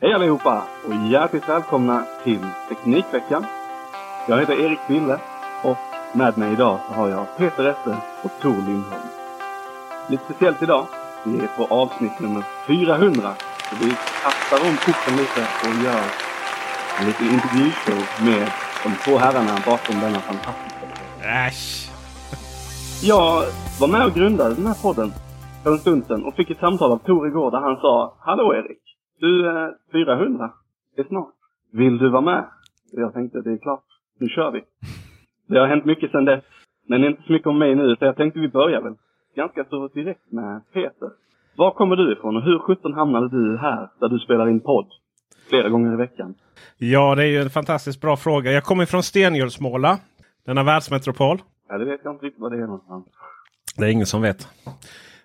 Hej allihopa och hjärtligt välkomna till Teknikveckan. Jag heter Erik Wille och med mig idag så har jag Peter Esse och Tor Lindholm. Lite speciellt idag, vi är på avsnitt nummer 400. Så vi kastar om korten lite och gör en liten intervjushow med de två herrarna bakom denna fantastiska Äsch! Jag var med och grundade den här podden för en stund sedan och fick ett samtal av Tor igår där han sa Hallå Erik! Du, eh, 400 det är snart. Vill du vara med? Och jag tänkte det är klart, nu kör vi. Det har hänt mycket sedan dess. Men inte så mycket om mig nu så jag tänkte vi börjar väl ganska så direkt med Peter. Var kommer du ifrån och hur sjutton hamnade du här där du spelar in podd flera gånger i veckan? Ja, det är ju en fantastiskt bra fråga. Jag kommer från Stengölsmåla. Denna världsmetropol. Ja, det vet jag inte riktigt vad det är någonstans. Det är ingen som vet.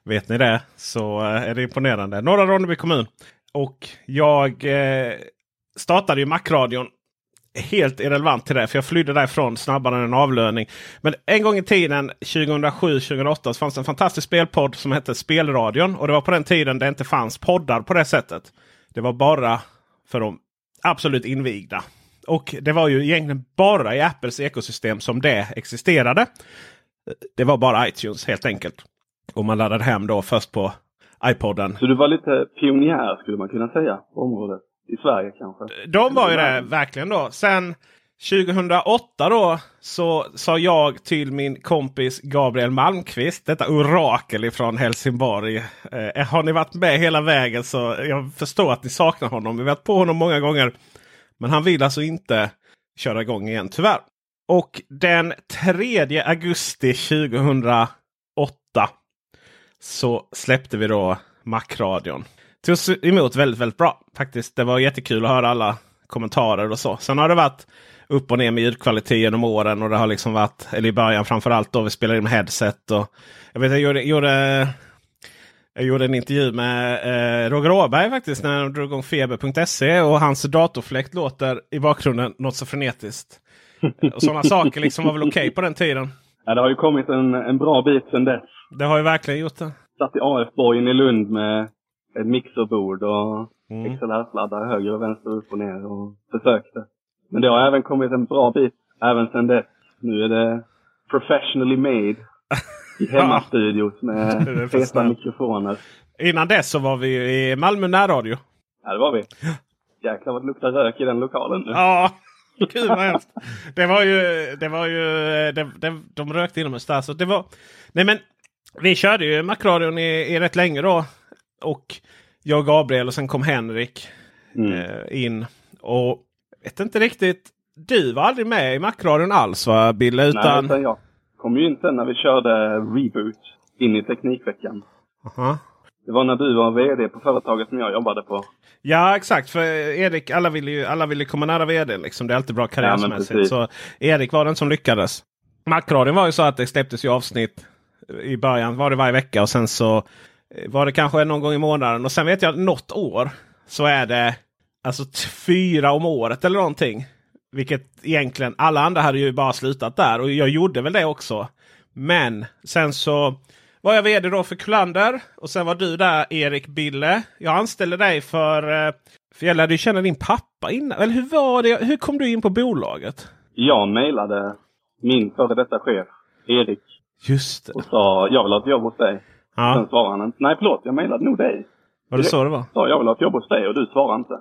Vet ni det så eh, är det imponerande. Norra Ronneby kommun. Och jag eh, startade ju Macradion. Helt irrelevant till det. För jag flydde därifrån snabbare än en avlöning. Men en gång i tiden 2007-2008 så fanns det en fantastisk spelpodd som hette Spelradion. Och det var på den tiden det inte fanns poddar på det sättet. Det var bara för de absolut invigda. Och det var ju egentligen bara i Apples ekosystem som det existerade. Det var bara iTunes helt enkelt. Och man laddade hem då först på iPoden. Så du var lite pionjär skulle man kunna säga på området. I Sverige kanske? De var ju det verkligen då. Sen 2008 då så sa jag till min kompis Gabriel Malmqvist, detta orakel ifrån Helsingborg. Eh, har ni varit med hela vägen så jag förstår att ni saknar honom. Vi har varit på honom många gånger. Men han vill alltså inte köra igång igen tyvärr. Och den 3 augusti 2008 så släppte vi då Macradion. Togs emot väldigt, väldigt bra faktiskt. Det var jättekul att höra alla kommentarer och så. Sen har det varit upp och ner med ljudkvalitet genom åren. Och det har liksom varit, eller i början framförallt då vi spelade in med headset. Och, jag vet jag gjorde, gjorde, jag gjorde en intervju med eh, Roger Åberg faktiskt när de drog igång Feber.se. Och hans datorfläkt låter i bakgrunden något så frenetiskt. Och sådana saker liksom var väl okej okay på den tiden. Ja, det har ju kommit en, en bra bit sedan dess. Det har ju verkligen gjort det. Satt i AF-borgen i Lund med ett mixerbord och mm. XLR-sladdar höger och vänster, upp och ner och försökte. Men det har även kommit en bra bit även sedan dess. Nu är det professionally made i hemmastudios med feta mikrofoner. Innan dess så var vi i Malmö närradio. Ja, det var vi. Jäklar vad det luktar rök i den lokalen nu. Ja, gud vad hemskt. Det var ju, det var ju, det, det, de rökte inomhus där. Så det var, nej men vi körde ju Macradion i, i rätt länge då. Och jag och Gabriel och sen kom Henrik mm. eh, in. Och vet inte riktigt. Du var aldrig med i Macradion alls va Bille? Utan... Nej, utan jag kom ju in sen när vi körde Reboot in i Teknikveckan. Aha. Det var när du var VD på företaget som jag jobbade på. Ja exakt. För Erik, alla ville ju alla ville komma nära VD. Liksom. Det är alltid bra karriärmässigt. Ja, så Erik var den som lyckades. Macradion var ju så att det släpptes ju avsnitt. I början var det varje vecka och sen så eh, var det kanske någon gång i månaden. Och sen vet jag något år så är det alltså fyra om året eller någonting. Vilket egentligen alla andra hade ju bara slutat där och jag gjorde väl det också. Men sen så var jag vd då för Kullander och sen var du där Erik Bille. Jag anställde dig för, eh, för jag lärde ju känna din pappa innan. Eller hur var det? Hur kom du in på bolaget? Jag mejlade min före detta chef, Erik, Just det. och sa jag vill ha ett jobb hos dig. Sen Ja, svarade han inte. Nej förlåt, jag mejlade nog dig. var det så det var? Sa jag vill ha ett jobb hos dig och du svarade inte.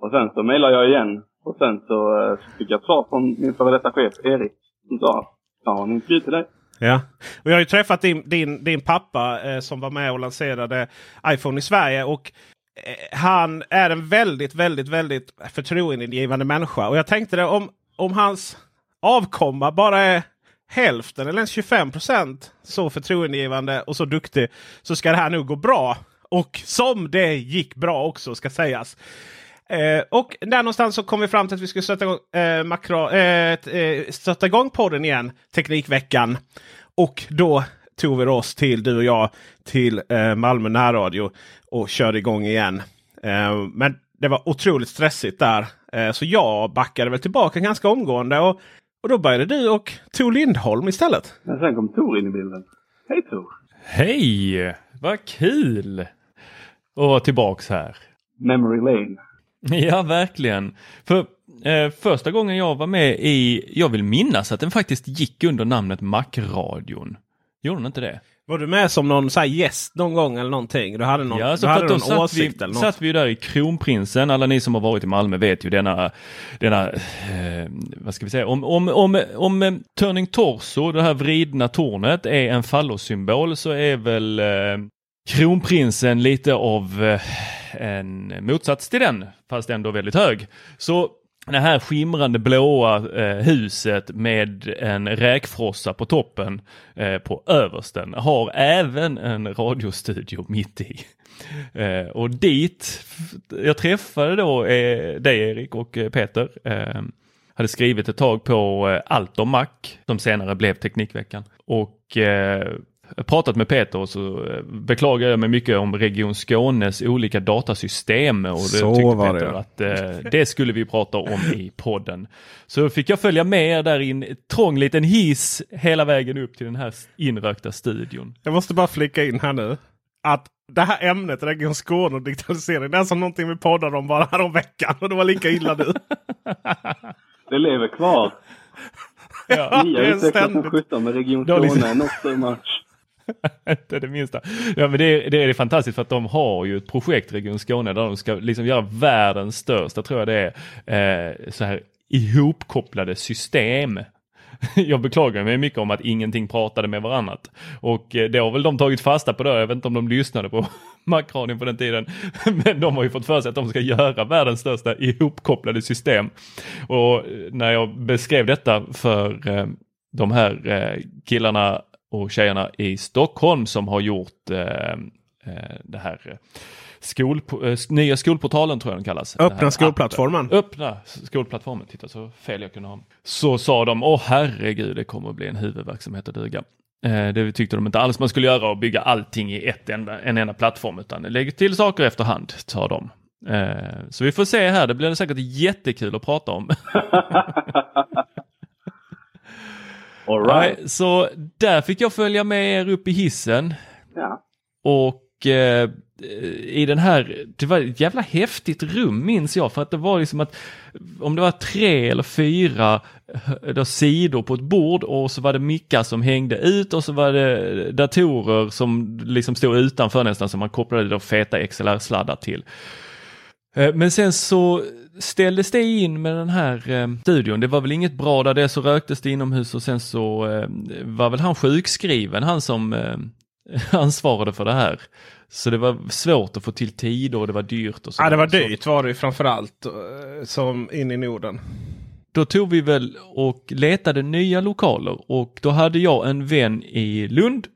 Och sen så mejlade jag igen. Och sen så eh, fick jag ett svar från min före detta chef, Erik. Som sa, jag har en intervju till dig. Ja, och jag har ju träffat din, din, din pappa eh, som var med och lanserade iPhone i Sverige. Och eh, han är en väldigt, väldigt, väldigt förtroendeingivande människa. Och jag tänkte det om, om hans avkomma bara är hälften eller ens 25 procent så förtroendegivande och så duktig så ska det här nog gå bra. Och som det gick bra också ska sägas. Eh, och där någonstans så kom vi fram till att vi skulle sätta igång, eh, makro, eh, eh, sätta igång podden igen. Teknikveckan. Och då tog vi oss till, du och jag, till eh, Malmö närradio och körde igång igen. Eh, men det var otroligt stressigt där. Eh, så jag backade väl tillbaka ganska omgående. Och, och då började du och Tor Lindholm istället. Men sen kom Tor in i bilden. Hej Tor! Hej! Vad kul att vara tillbaks här. Memory Lane. Ja, verkligen. För eh, första gången jag var med i, jag vill minnas att den faktiskt gick under namnet Macradion. Gjorde den inte det? Var du med som någon så gäst någon gång eller någonting? Du hade någon, Ja, så du hade någon satt åsikt vi, eller något? satt vi där i Kronprinsen. Alla ni som har varit i Malmö vet ju denna, denna eh, vad ska vi säga, om, om, om, om eh, Turning Torso, det här vridna tornet, är en fallossymbol så är väl eh, Kronprinsen lite av eh, en motsats till den, fast ändå väldigt hög. Så det här skimrande blåa eh, huset med en räkfrossa på toppen eh, på översten har även en radiostudio mitt i. Eh, och dit, jag träffade då eh, dig Erik och eh, Peter. Eh, hade skrivit ett tag på eh, Allt om Mac som senare blev Teknikveckan. Och eh, pratat med Peter och så eh, beklagar jag mig mycket om Region Skånes olika datasystem. Och det Så tyckte var det, Peter ja. att eh, det skulle vi prata om i podden. Så fick jag följa med er där i en trång liten hiss hela vägen upp till den här inrökta studion. Jag måste bara flika in här nu. Att det här ämnet, Region Skåne och digitalisering, det är som någonting vi poddade om bara här om veckan. Och det var lika illa nu. Det lever kvar. Ja, Ni har det är utvecklat som sjutton med Region Det liksom- Skåne, not so much. Inte det minsta. Ja men det är, det är fantastiskt för att de har ju ett projekt Region Skåne där de ska liksom göra världens största, tror jag det är, eh, så här ihopkopplade system. Jag beklagar mig mycket om att ingenting pratade med varandra. Och eh, det har väl de tagit fasta på då. Jag vet inte om de lyssnade på Macradion på den tiden. Men de har ju fått för sig att de ska göra världens största ihopkopplade system. Och eh, när jag beskrev detta för eh, de här killarna och tjejerna i Stockholm som har gjort eh, eh, det här eh, skol, eh, nya skolportalen tror jag den kallas. Öppna skolplattformen. appen. Öppna skolplattformen. Titta så fel jag kunde ha. Så sa de, åh herregud det kommer att bli en huvudverksamhet att duga. Eh, det tyckte de inte alls man skulle göra och bygga allting i ett enda, en enda plattform utan lägg till saker efterhand, sa de. Eh, så vi får se här, det blir säkert jättekul att prata om. All right. Nej, så där fick jag följa med er upp i hissen Ja. och eh, i den här, det var ett jävla häftigt rum minns jag för att det var liksom att om det var tre eller fyra då, sidor på ett bord och så var det mickar som hängde ut och så var det datorer som liksom stod utanför nästan som man kopplade då feta XLR-sladdar till. Eh, Men sen så ställdes det in med den här eh, studion. Det var väl inget bra där det så röktes det inomhus och sen så eh, var väl han sjukskriven, han som eh, ansvarade för det här. Så det var svårt att få till tid och det var dyrt och så. Ja, det var dyrt var det ju framförallt. eh, Som in i Norden. Då tog vi väl och letade nya lokaler och då hade jag en vän i Lund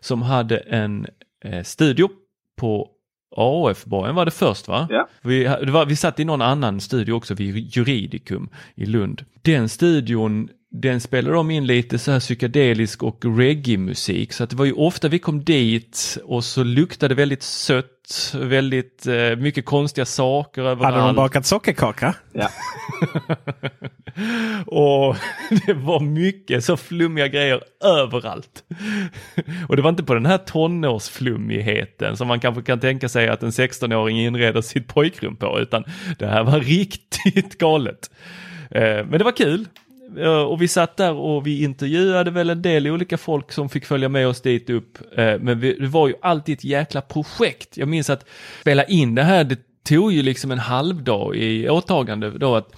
som hade en eh, studio på AF-borgen var det först va? Ja. Vi, det var, vi satt i någon annan studio också vid Juridicum i Lund. Den studion den spelade de in lite så här psykedelisk och reggae-musik. Så att det var ju ofta vi kom dit och så luktade väldigt sött, väldigt eh, mycket konstiga saker överallt. Hade de bakat sockerkaka? Ja. och det var mycket så flummiga grejer överallt. och det var inte på den här tonårsflummigheten som man kanske kan tänka sig att en 16-åring inreder sitt pojkrum på, utan det här var riktigt galet. Eh, men det var kul. Och vi satt där och vi intervjuade väl en del olika folk som fick följa med oss dit upp. Eh, men vi, det var ju alltid ett jäkla projekt. Jag minns att spela in det här, det tog ju liksom en halvdag i åtagande då att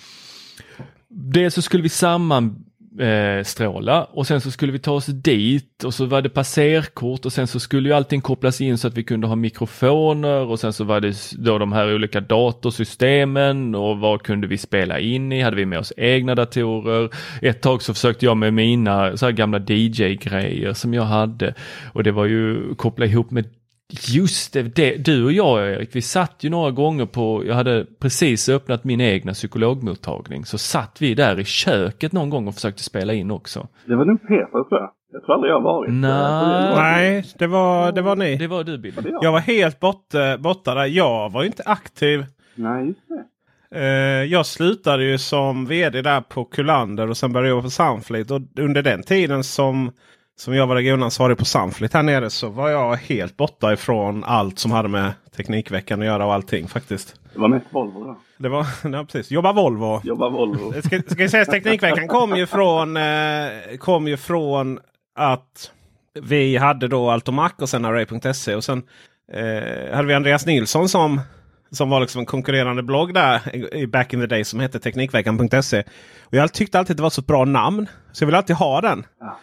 Dels så skulle vi samman. Eh, stråla och sen så skulle vi ta oss dit och så var det passerkort och sen så skulle ju allting kopplas in så att vi kunde ha mikrofoner och sen så var det då de här olika datorsystemen och vad kunde vi spela in i? Hade vi med oss egna datorer? Ett tag så försökte jag med mina så här gamla DJ-grejer som jag hade och det var ju koppla ihop med Just det, det, du och jag Erik, vi satt ju några gånger på, jag hade precis öppnat min egna psykologmottagning, så satt vi där i köket någon gång och försökte spela in också. Det var nog Peter tror jag. Jag tror aldrig jag varit. Nej. Nej, det var, det var ni. Det var du Bill. Jag. Var helt borta, borta där. Jag var ju inte aktiv. Nej, just det. Eh, jag slutade ju som vd där på Kullander och sen började jag på Sunfleet. Och under den tiden som, som jag var regionansvarig på Sunfleet här nere så var jag helt borta ifrån allt som hade med Teknikveckan att göra och allting faktiskt. Det var mest Volvo då. Det var, ja, precis. Jobba Volvo. Jobba Volvo. Ska, ska jag säga, Teknikveckan kom ju från, eh, kom ju från att vi hade då Altomac och sen Array.se. Och sen eh, hade vi Andreas Nilsson som, som var liksom en konkurrerande blogg där i, back in the day som hette Teknikveckan.se. Och jag tyckte alltid att det var så ett bra namn. Så jag ville alltid ha den. Ja.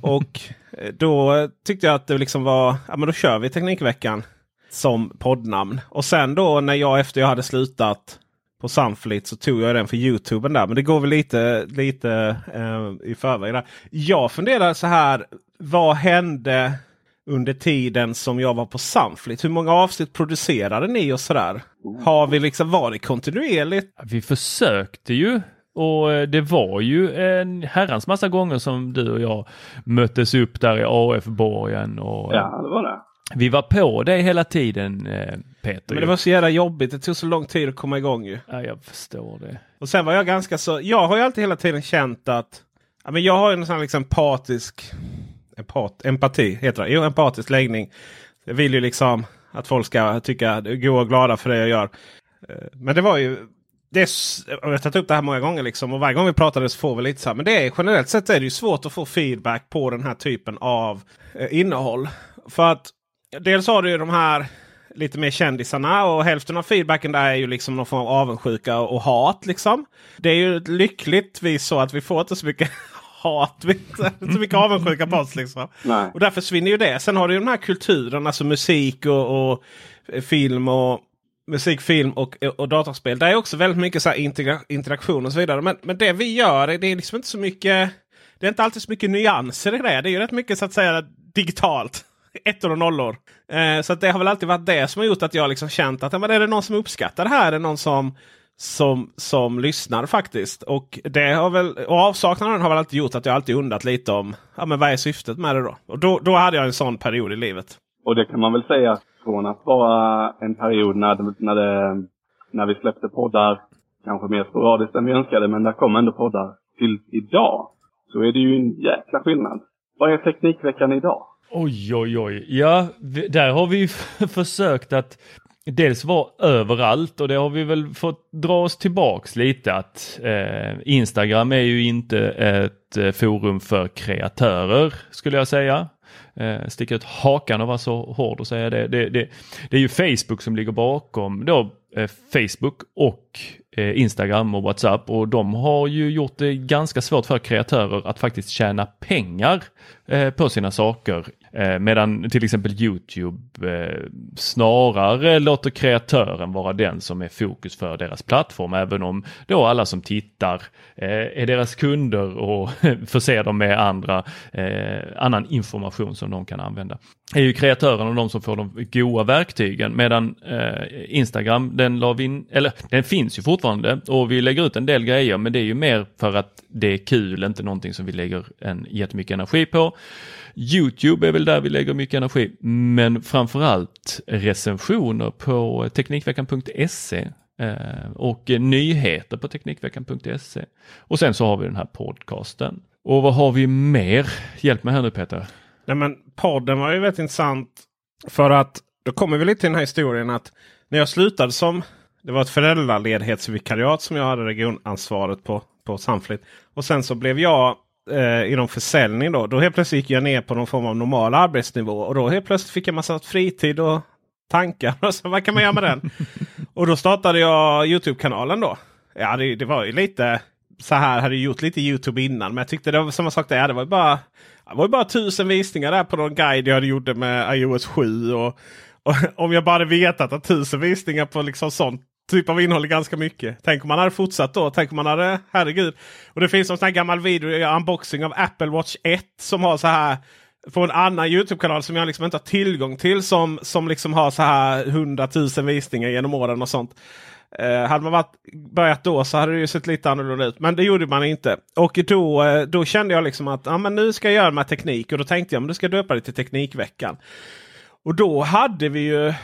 Och eh, då tyckte jag att det liksom var, ja men då kör vi Teknikveckan som poddnamn. Och sen då när jag efter jag hade slutat på Sunfleet så tog jag den för Youtuben där. Men det går väl lite, lite eh, i förväg där. Jag funderar så här. Vad hände under tiden som jag var på Sunfleet? Hur många avsnitt producerade ni och sådär? Har vi liksom varit kontinuerligt? Vi försökte ju och eh, det var ju en herrans massa gånger som du och jag möttes upp där i AF-borgen och Ja, det var det. vi var på det hela tiden eh, Peter. Men det var så jävla jobbigt. Det tog så lång tid att komma igång ju. Ja, jag förstår det. Och sen var jag ganska så. Jag har ju alltid hela tiden känt att ja, men jag har ju en sån här liksom empatisk empat, empati heter det. Jo, empatisk läggning. Jag vill ju liksom att folk ska tycka gå och glada för det jag gör. Eh, Men det var ju det är, jag har tagit upp det här många gånger liksom och varje gång vi pratade så får vi lite så här. Men det är generellt sett är det ju svårt att få feedback på den här typen av eh, innehåll. För att dels har du ju de här lite mer kändisarna och hälften av feedbacken där är ju liksom någon form av avundsjuka och, och hat. liksom. Det är ju lyckligtvis så att vi får inte så mycket hat, så mycket avundsjuka på oss. Liksom. Nej. Och där försvinner ju det. Sen har du ju den här kulturen, alltså musik och, och eh, film och musik, film och, och dataspel. Det är också väldigt mycket så här integra- interaktion och så vidare. Men, men det vi gör, det är liksom inte så mycket. Det är inte alltid så mycket nyanser i det. Det är ju rätt mycket så att säga digitalt. Ettor och nollor. Eh, så att det har väl alltid varit det som har gjort att jag liksom känt att ja, men är det någon som uppskattar det här? Är det någon som, som, som lyssnar faktiskt? Och det har väl, och avsaknaden har väl alltid gjort att jag alltid undrat lite om ja, men vad är syftet med det då? Och då, då hade jag en sån period i livet. Och det kan man väl säga från att vara en period när, när, det, när vi släppte poddar, kanske mer sporadiskt än vi önskade, men där kom ändå poddar till idag. Så är det ju en jäkla skillnad. Vad är Teknikveckan idag? Oj, oj, oj. Ja, där har vi försökt att dels vara överallt och det har vi väl fått dra oss tillbaks lite att eh, Instagram är ju inte ett eh, forum för kreatörer skulle jag säga. Eh, sticka ut hakan och vara så hård och säga det. Det, det. det är ju Facebook som ligger bakom då eh, Facebook och eh, Instagram och WhatsApp och de har ju gjort det ganska svårt för kreatörer att faktiskt tjäna pengar eh, på sina saker. Eh, medan till exempel Youtube eh, snarare låter kreatören vara den som är fokus för deras plattform. Även om då alla som tittar eh, är deras kunder och förser dem med andra, annan information som de kan använda. Det är ju kreatören och de som får de goda verktygen medan Instagram den la vi in, eller den finns ju fortfarande och vi lägger ut en del grejer men det är ju mer för att det är kul, inte någonting som vi lägger en jättemycket energi på. Youtube är väl där vi lägger mycket energi, men framförallt recensioner på Teknikveckan.se eh, och nyheter på Teknikveckan.se. Och sen så har vi den här podcasten. Och vad har vi mer? Hjälp mig här nu Peter. Nej, men podden var ju väldigt intressant. För att då kommer vi lite till den här historien att när jag slutade som det var ett föräldraledighetsvikariat som jag hade regionansvaret på på Sunflit. Och sen så blev jag eh, inom försäljning då. Då helt plötsligt gick jag ner på någon form av normal arbetsnivå. Och då helt plötsligt fick jag massa fritid och tankar. så vad kan man göra med den? och då startade jag Youtube-kanalen då. Ja, det, det, var ju lite så här. Hade gjort lite Youtube innan. Men jag tyckte det var samma sak där. Det var bara, det var bara tusen visningar där på någon guide jag gjorde med iOS 7. Och, och om jag bara hade vetat att tusen visningar på liksom sånt typ av innehåll ganska mycket. Tänk om man hade fortsatt då. Tänk om man hade, herregud. Och det finns en sån här gammal video, eh, unboxing av Apple Watch 1 som har så här på en annan Youtube-kanal som jag liksom inte har tillgång till. Som, som liksom har så här 100 000 visningar genom åren och sånt. Eh, hade man varit, börjat då så hade det ju sett lite annorlunda ut. Men det gjorde man inte. Och då, eh, då kände jag liksom att ah, men nu ska jag göra med teknik. Och då tänkte jag att du ska döpa det till Teknikveckan. Och då hade vi ju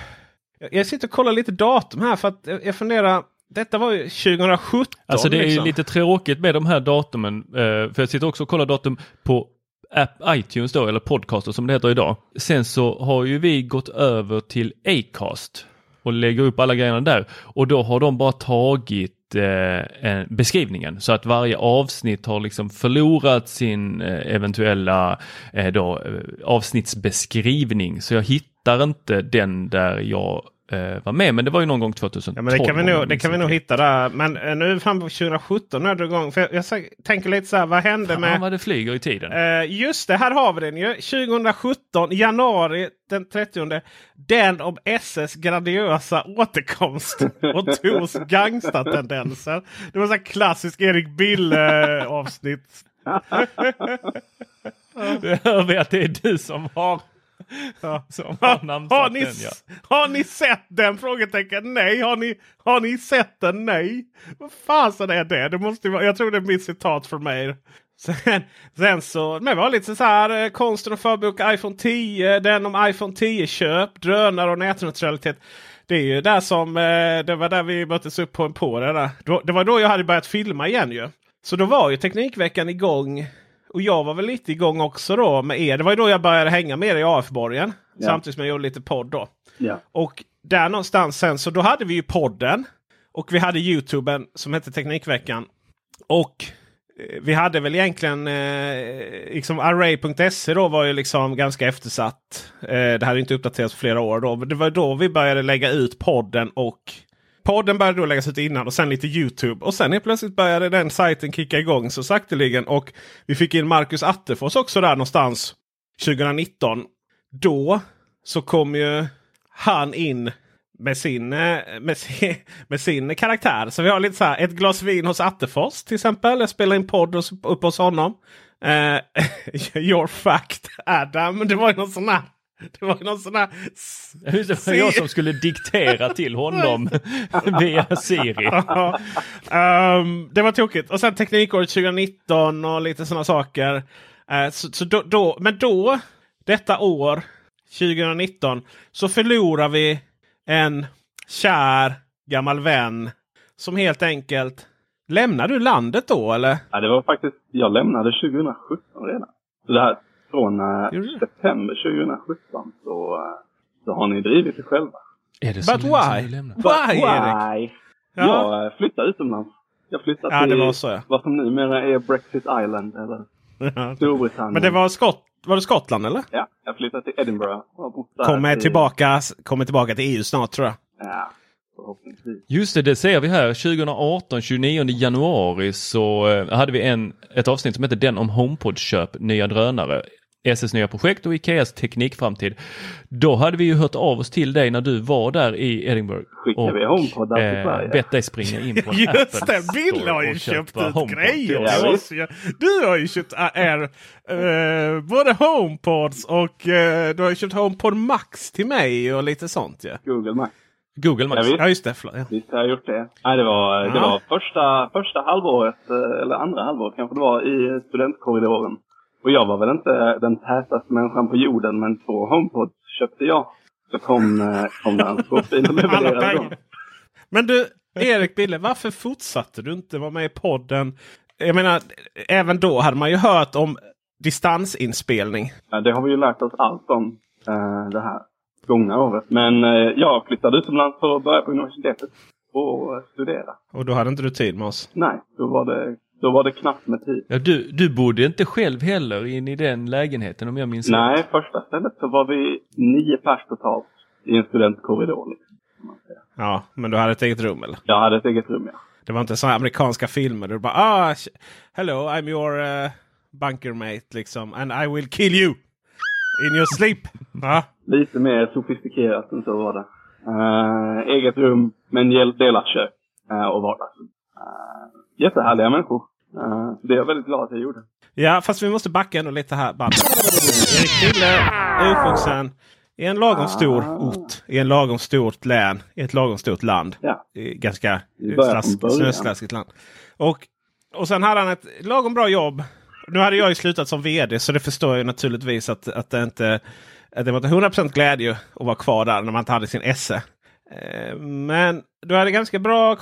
jag sitter och kollar lite datum här för att jag funderar. Detta var ju 2017. Alltså det är liksom. lite tråkigt med de här datumen. Eh, för jag sitter också och kollar datum på app iTunes då, eller podcaster som det heter idag. Sen så har ju vi gått över till Acast och lägger upp alla grejerna där. Och då har de bara tagit eh, beskrivningen så att varje avsnitt har liksom förlorat sin eh, eventuella eh, då, eh, avsnittsbeskrivning. Så jag hittar inte den där jag eh, var med. Men det var ju någon gång 2012. Ja, men det kan vi nog, det kan vi nog hitta där. Men eh, nu är vi framme på 2017 är det igång. För jag, jag, tänker lite så här, vad hände Fan, med... vad det flyger i tiden. Eh, just det, här har vi den ju. 2017, januari den 30. Den om SS gradiösa återkomst och Tors gangstertendenser. Det var så här klassisk Erik Bille avsnitt. Det hör vi att det är du som har Ja. som har Har, ni, den ja. har ni sett den? Frågetecken nej. Har ni, har ni sett den? Nej. Vad fasen är det? det måste vara, jag tror det är mitt citat från mig. Sen, sen så, men var lite så här konsten att förboka iPhone 10. Den om iPhone 10-köp, drönare och nätneutralitet. Det är ju där som, eh, det var där vi möttes upp på en på det det var då jag hade börjat filma igen ju. Så då var ju Teknikveckan igång. Och jag var väl lite igång också då med er. Det var ju då jag började hänga med er i AF-borgen. Ja. Samtidigt som jag gjorde lite podd då. Ja. Och där någonstans sen så då hade vi ju podden. Och vi hade Youtuben som hette Teknikveckan. Och eh, vi hade väl egentligen eh, liksom Array.se då var ju liksom ganska eftersatt. Eh, det hade inte uppdaterats på flera år då. Men det var då vi började lägga ut podden och Podden började då läggas ut innan och sen lite Youtube. Och sen helt plötsligt började den sajten kicka igång så sakteligen. Och vi fick in Marcus Attefors också där någonstans 2019. Då så kom ju han in med sin, eh, med sin, med sin karaktär. Så vi har lite så här ett glas vin hos Attefors till exempel. Jag spelar in podd upp hos honom. Uh, your fact Adam. Det var ju någon sån här. Det var någon sån här. Det var jag som skulle diktera till honom via Siri. Ehm, det var tokigt. Och sen Teknikåret 2019 och lite sådana saker. Eh, så, så då, då, men då, detta år, 2019, så förlorar vi en kär gammal vän som helt enkelt Lämnar du landet då eller? Ja, det var faktiskt, jag lämnade 2017 redan. Så det här, från eh, september 2017 så, eh, så har ni drivit det själva. Är det så But why? du lämnade? Why Erik? Ja. Jag eh, flyttade utomlands. Jag flyttade Ja, det till var så, ja. vad som numera är Brexit Island eller Storbritannien. Men det var, Skott, var det Skottland eller? Ja, jag flyttade till Edinburgh. Kommer i- tillbaka, kommer tillbaka till EU snart tror jag. Ja, förhoppningsvis. Just det, det ser vi här. 2018, 29 januari så hade vi en, ett avsnitt som hette Den om HomePod-köp nya drönare. SS nya projekt och Ikeas teknikframtid. Då hade vi ju hört av oss till dig när du var där i Edinburgh. Skickade vi HomePod till Sverige? bett dig springa in på en Just Apple det, Bill har ju köpt ut HomePod. grejer Ja. Du har ju köpt Air, eh, både HomePods och eh, du har ju köpt HomePod Max till mig och lite sånt ja. Google Max. Google Ja, Max. visst. Ja just det, förlåt. Ja. Visst har jag gjort det. Nej, det var, det Ja. var första, första halvåret, eh, eller andra halvåret kanske det var, i studentkorridoren. Och jag var väl inte den tätaste människan på jorden, men två HomePods köpte jag. Så kom, eh, kom det en skåpbil och levererade dem. Men du, Erik Bille, varför fortsatte du inte vara med i podden? Jag menar, även då hade man ju hört om distansinspelning. Ja, det har vi ju lärt oss allt om eh, det här gångna året. Men eh, jag flyttade utomlands för att börja på universitetet och studera. Och då hade inte du tid med oss. Nej, då var det, då var det knappt med tid. Ja, du, du bodde inte själv heller in i den lägenheten om jag minns rätt. Nej, första stället så var vi nio pers totalt i en studentkorridor. Liksom. Ja, men du hade ett eget rum eller? Jag hade ett eget rum, ja. Det var inte sådana amerikanska filmer där du bara ah, hello I'm your uh, bunker mate liksom and I will kill you in your sleep. Ja, Lite mer sofistikerat än så var det. Eh, eget rum, men del- delat kök eh, och vardagsrum. Uh, jättehärliga människor. Uh, det är jag väldigt glad att jag gjorde. ja fast vi måste backa ändå lite här. Erik är uppvuxen i en lagom stor ort, i en lagom stort län, i ett lagom stort land. Ja. Ganska slask, snöslaskigt land. Och, och sen hade han ett lagom bra jobb. Nu hade jag ju slutat som vd så det förstår jag naturligtvis att, att det inte att det var inte 100% glädje att vara kvar där när man inte hade sin esse. Eh, Men du hade ganska bra,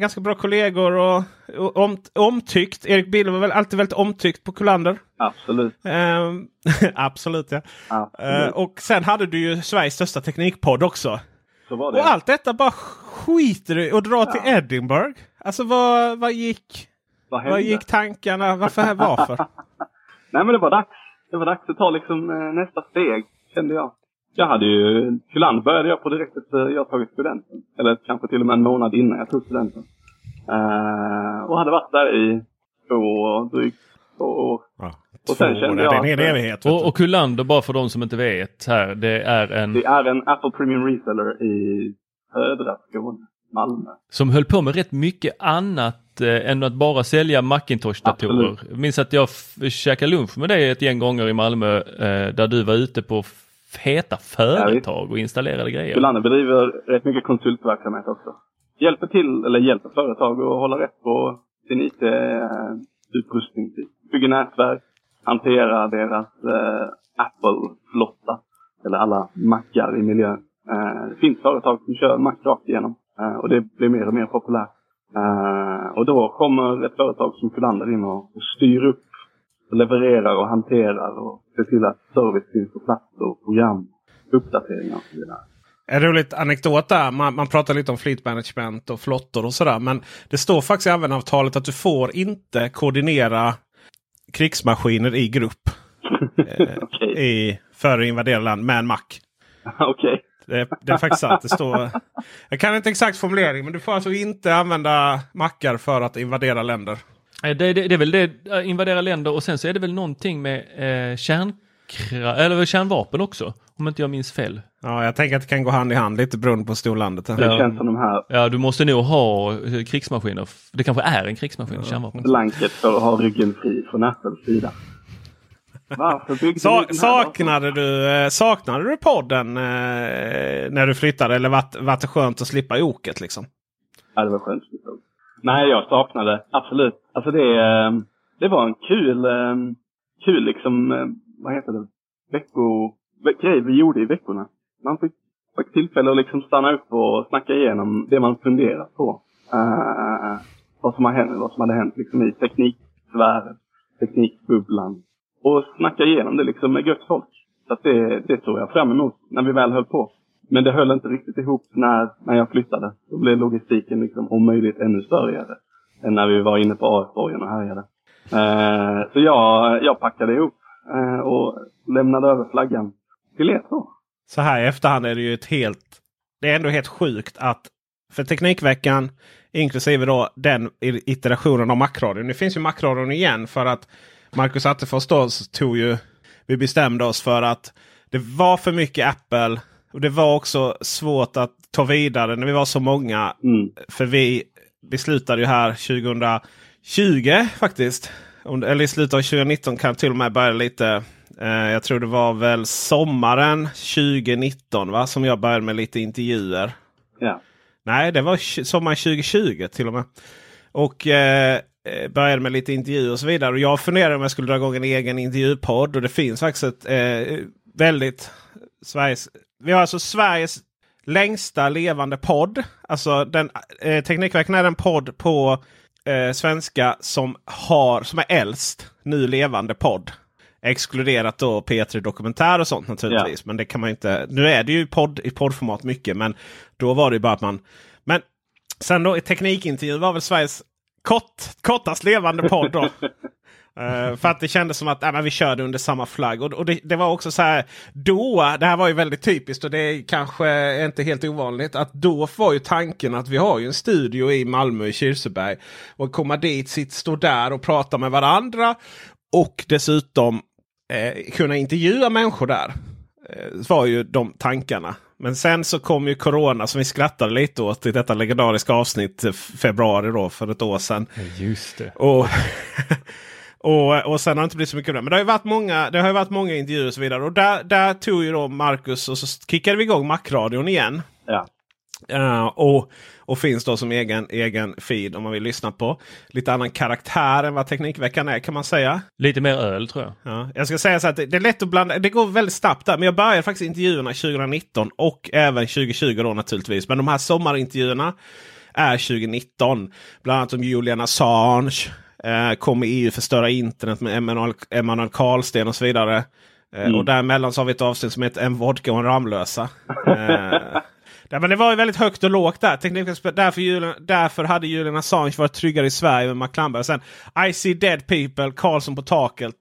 ganska bra kollegor och, och om, omtyckt. Erik Bille var väl alltid väldigt omtyckt på Kullander. Absolut. Ehm, absolut ja. Absolut. Eh, och sen hade du ju Sveriges största teknikpodd också. så var det. Och allt detta bara skiter du och drar till Edinburgh. Alltså vad, vad gick Vad vad gick tankarna? Varför? Varför? Nej men det var dags. Det var dags att ta liksom eh, nästa steg, kände jag. Jag hade ju, Kullander började jag på direkt efter jag tagit studenten. Eller kanske till och med en månad innan jag tog studenten. Eh, och hade varit där i två, drygt två år. Ja, Och sen kände år, jag det är en evighet. Och, och Kullander, bara för de som inte vet här, det är en Det är en Apple Premium Reseller i södra Skåne, Malmö. som höll på med rätt mycket annat eh, än att bara sälja Macintosh-datorer. Jag minns att jag käkade lunch med dig ett gäng gånger i Malmö eh, där du var ute på feta företag och installerade grejer. Kullander bedriver rätt mycket konsultverksamhet också. Hjälper till, eller hjälper företag att hålla rätt på sin IT-utrustning. Bygger nätverk, hanterar deras eh, Apple-flotta. Eller alla mackar i miljön. Eh, det finns företag som kör mack rakt igenom. Eh, och det blir mer och mer populärt. Eh, och då kommer ett företag som Kullander in och, styr upp, levererar och hanterar och ser till att service finns på plats och program, uppdateringar och så vidare. En roligt anekdot där. Man, man pratar lite om fleet management och flottor och sådär. Men det står faktiskt i användaravtalet att du får inte koordinera krigsmaskiner i grupp. eh, Okej. i, för att invadera land med en Mac. Okej. Det, det är faktiskt sant. Det står, jag kan inte exakt formulering men du får alltså inte använda mackar för att invadera länder. Eh, Det, det, det är väl det, eh, invadera länder och sen så är det väl någonting med eh, kärnkra, eller kärnvapen också. Om inte jag minns fel. Ja, jag tänker att det kan gå hand i hand lite beroende på storlandet. Det Ja. känns som de här Ja, du måste nog ha eh, krigsmaskiner. Det kanske är en krigsmaskin, kärnvapen. blanket för att ha ryggen fri från Apples sida. Sa, här saknade, du, saknade du podden eh, när du flyttade? Eller vart var det skönt att slippa oket liksom? Ja, det var skönt. förstås. Nej, jag saknade absolut. Alltså det, ehm, det var en kul, ehm, kul liksom, eh, vad heter det, vecko, grej vi gjorde i veckorna. Man fick, fick tillfälle att liksom stanna upp och snacka igenom det man funderat på. Uh, vad som har hänt, vad som hade hänt liksom i tekniksfären, teknikbubblan. Och snacka igenom det liksom med gött folk. Så att det, det såg jag fram emot när vi väl höll på. Men det höll inte riktigt ihop när, när jag flyttade. Då blev logistiken liksom om möjligt ännu större än när vi var inne på AF-borgen och härjade. Eh, så jag, jag packade ihop eh, och lämnade över flaggan till er två. Så här i efterhand är det ju ett helt... Det är ändå helt sjukt att för Teknikveckan inklusive då den iterationen av Macradion. Nu finns ju Macradion igen för att Marcus Attefors då tog ju vi bestämde oss för att det var för mycket Apple. Och det var också svårt att ta vidare när vi var så många. Mm. För vi beslutade ju här 2020 faktiskt. Eller i slutet av 2019 kan till och med börja lite. Eh, jag tror det var väl sommaren 2019 va? som jag började med lite intervjuer. Ja. Nej, det var sommaren 2020 till och med. Och eh, eh, började med lite intervjuer och så vidare. Och jag funderade om jag skulle dra igång en egen intervjupodd. Och det finns faktiskt ett eh, väldigt... Sveriges, vi har alltså Sveriges längsta levande podd. Alltså den, eh, Teknikveckan är den podd på eh, svenska som, har, som är äldst nu levande podd. Exkluderat då P3 Dokumentär och sånt naturligtvis. Men det kan man inte. Nu är det ju podd, i poddformat mycket. Men då var det ju bara att man... Men sen då i Teknikintervju var väl Sveriges kort, kortast levande podd då. Eh, för att det kändes som att äh, men vi körde under samma flagg. Och, och det, det var också så här då. Det här var ju väldigt typiskt och det är kanske inte helt ovanligt. Att då var ju tanken att vi har ju en studio i Malmö i Kirseberg. Och komma dit, sitt, stå där och prata med varandra. Och dessutom eh, kunna intervjua människor där. Eh, var ju de tankarna. Men sen så kom ju Corona som vi skrattade lite åt i detta legendariska avsnitt eh, februari då för ett år sedan. Just det. Och, och, och sen har det inte blivit så mycket av det. Men det har ju varit många, det har ju varit många intervjuer och så vidare. Och där, där tog ju då Marcus och så kickade vi igång Macradion igen. Ja. Eh, och, och finns då som egen, egen feed om man vill lyssna på. Lite annan karaktär än vad Teknikveckan är kan man säga. Lite mer öl tror jag. Ja, jag ska säga så att det, det är lätt att blanda. Det går väldigt snabbt där. Men jag började faktiskt intervjuerna 2019 och även 2020 då naturligtvis. Men de här sommarintervjuerna är 2019. Bland annat om Julian Assange. Eh, kommer EU förstöra internet med Emanuel, Emanuel Karlsten och så vidare. Eh, Och däremellan så har vi ett avsnitt som heter En vodka och en Ramlösa. Eh, Ja, men det var ju väldigt högt och lågt där. Därför, Julian, därför hade Julian Assange varit tryggare i Sverige med McClamberg. Sen I see dead people, Karlsson på taket.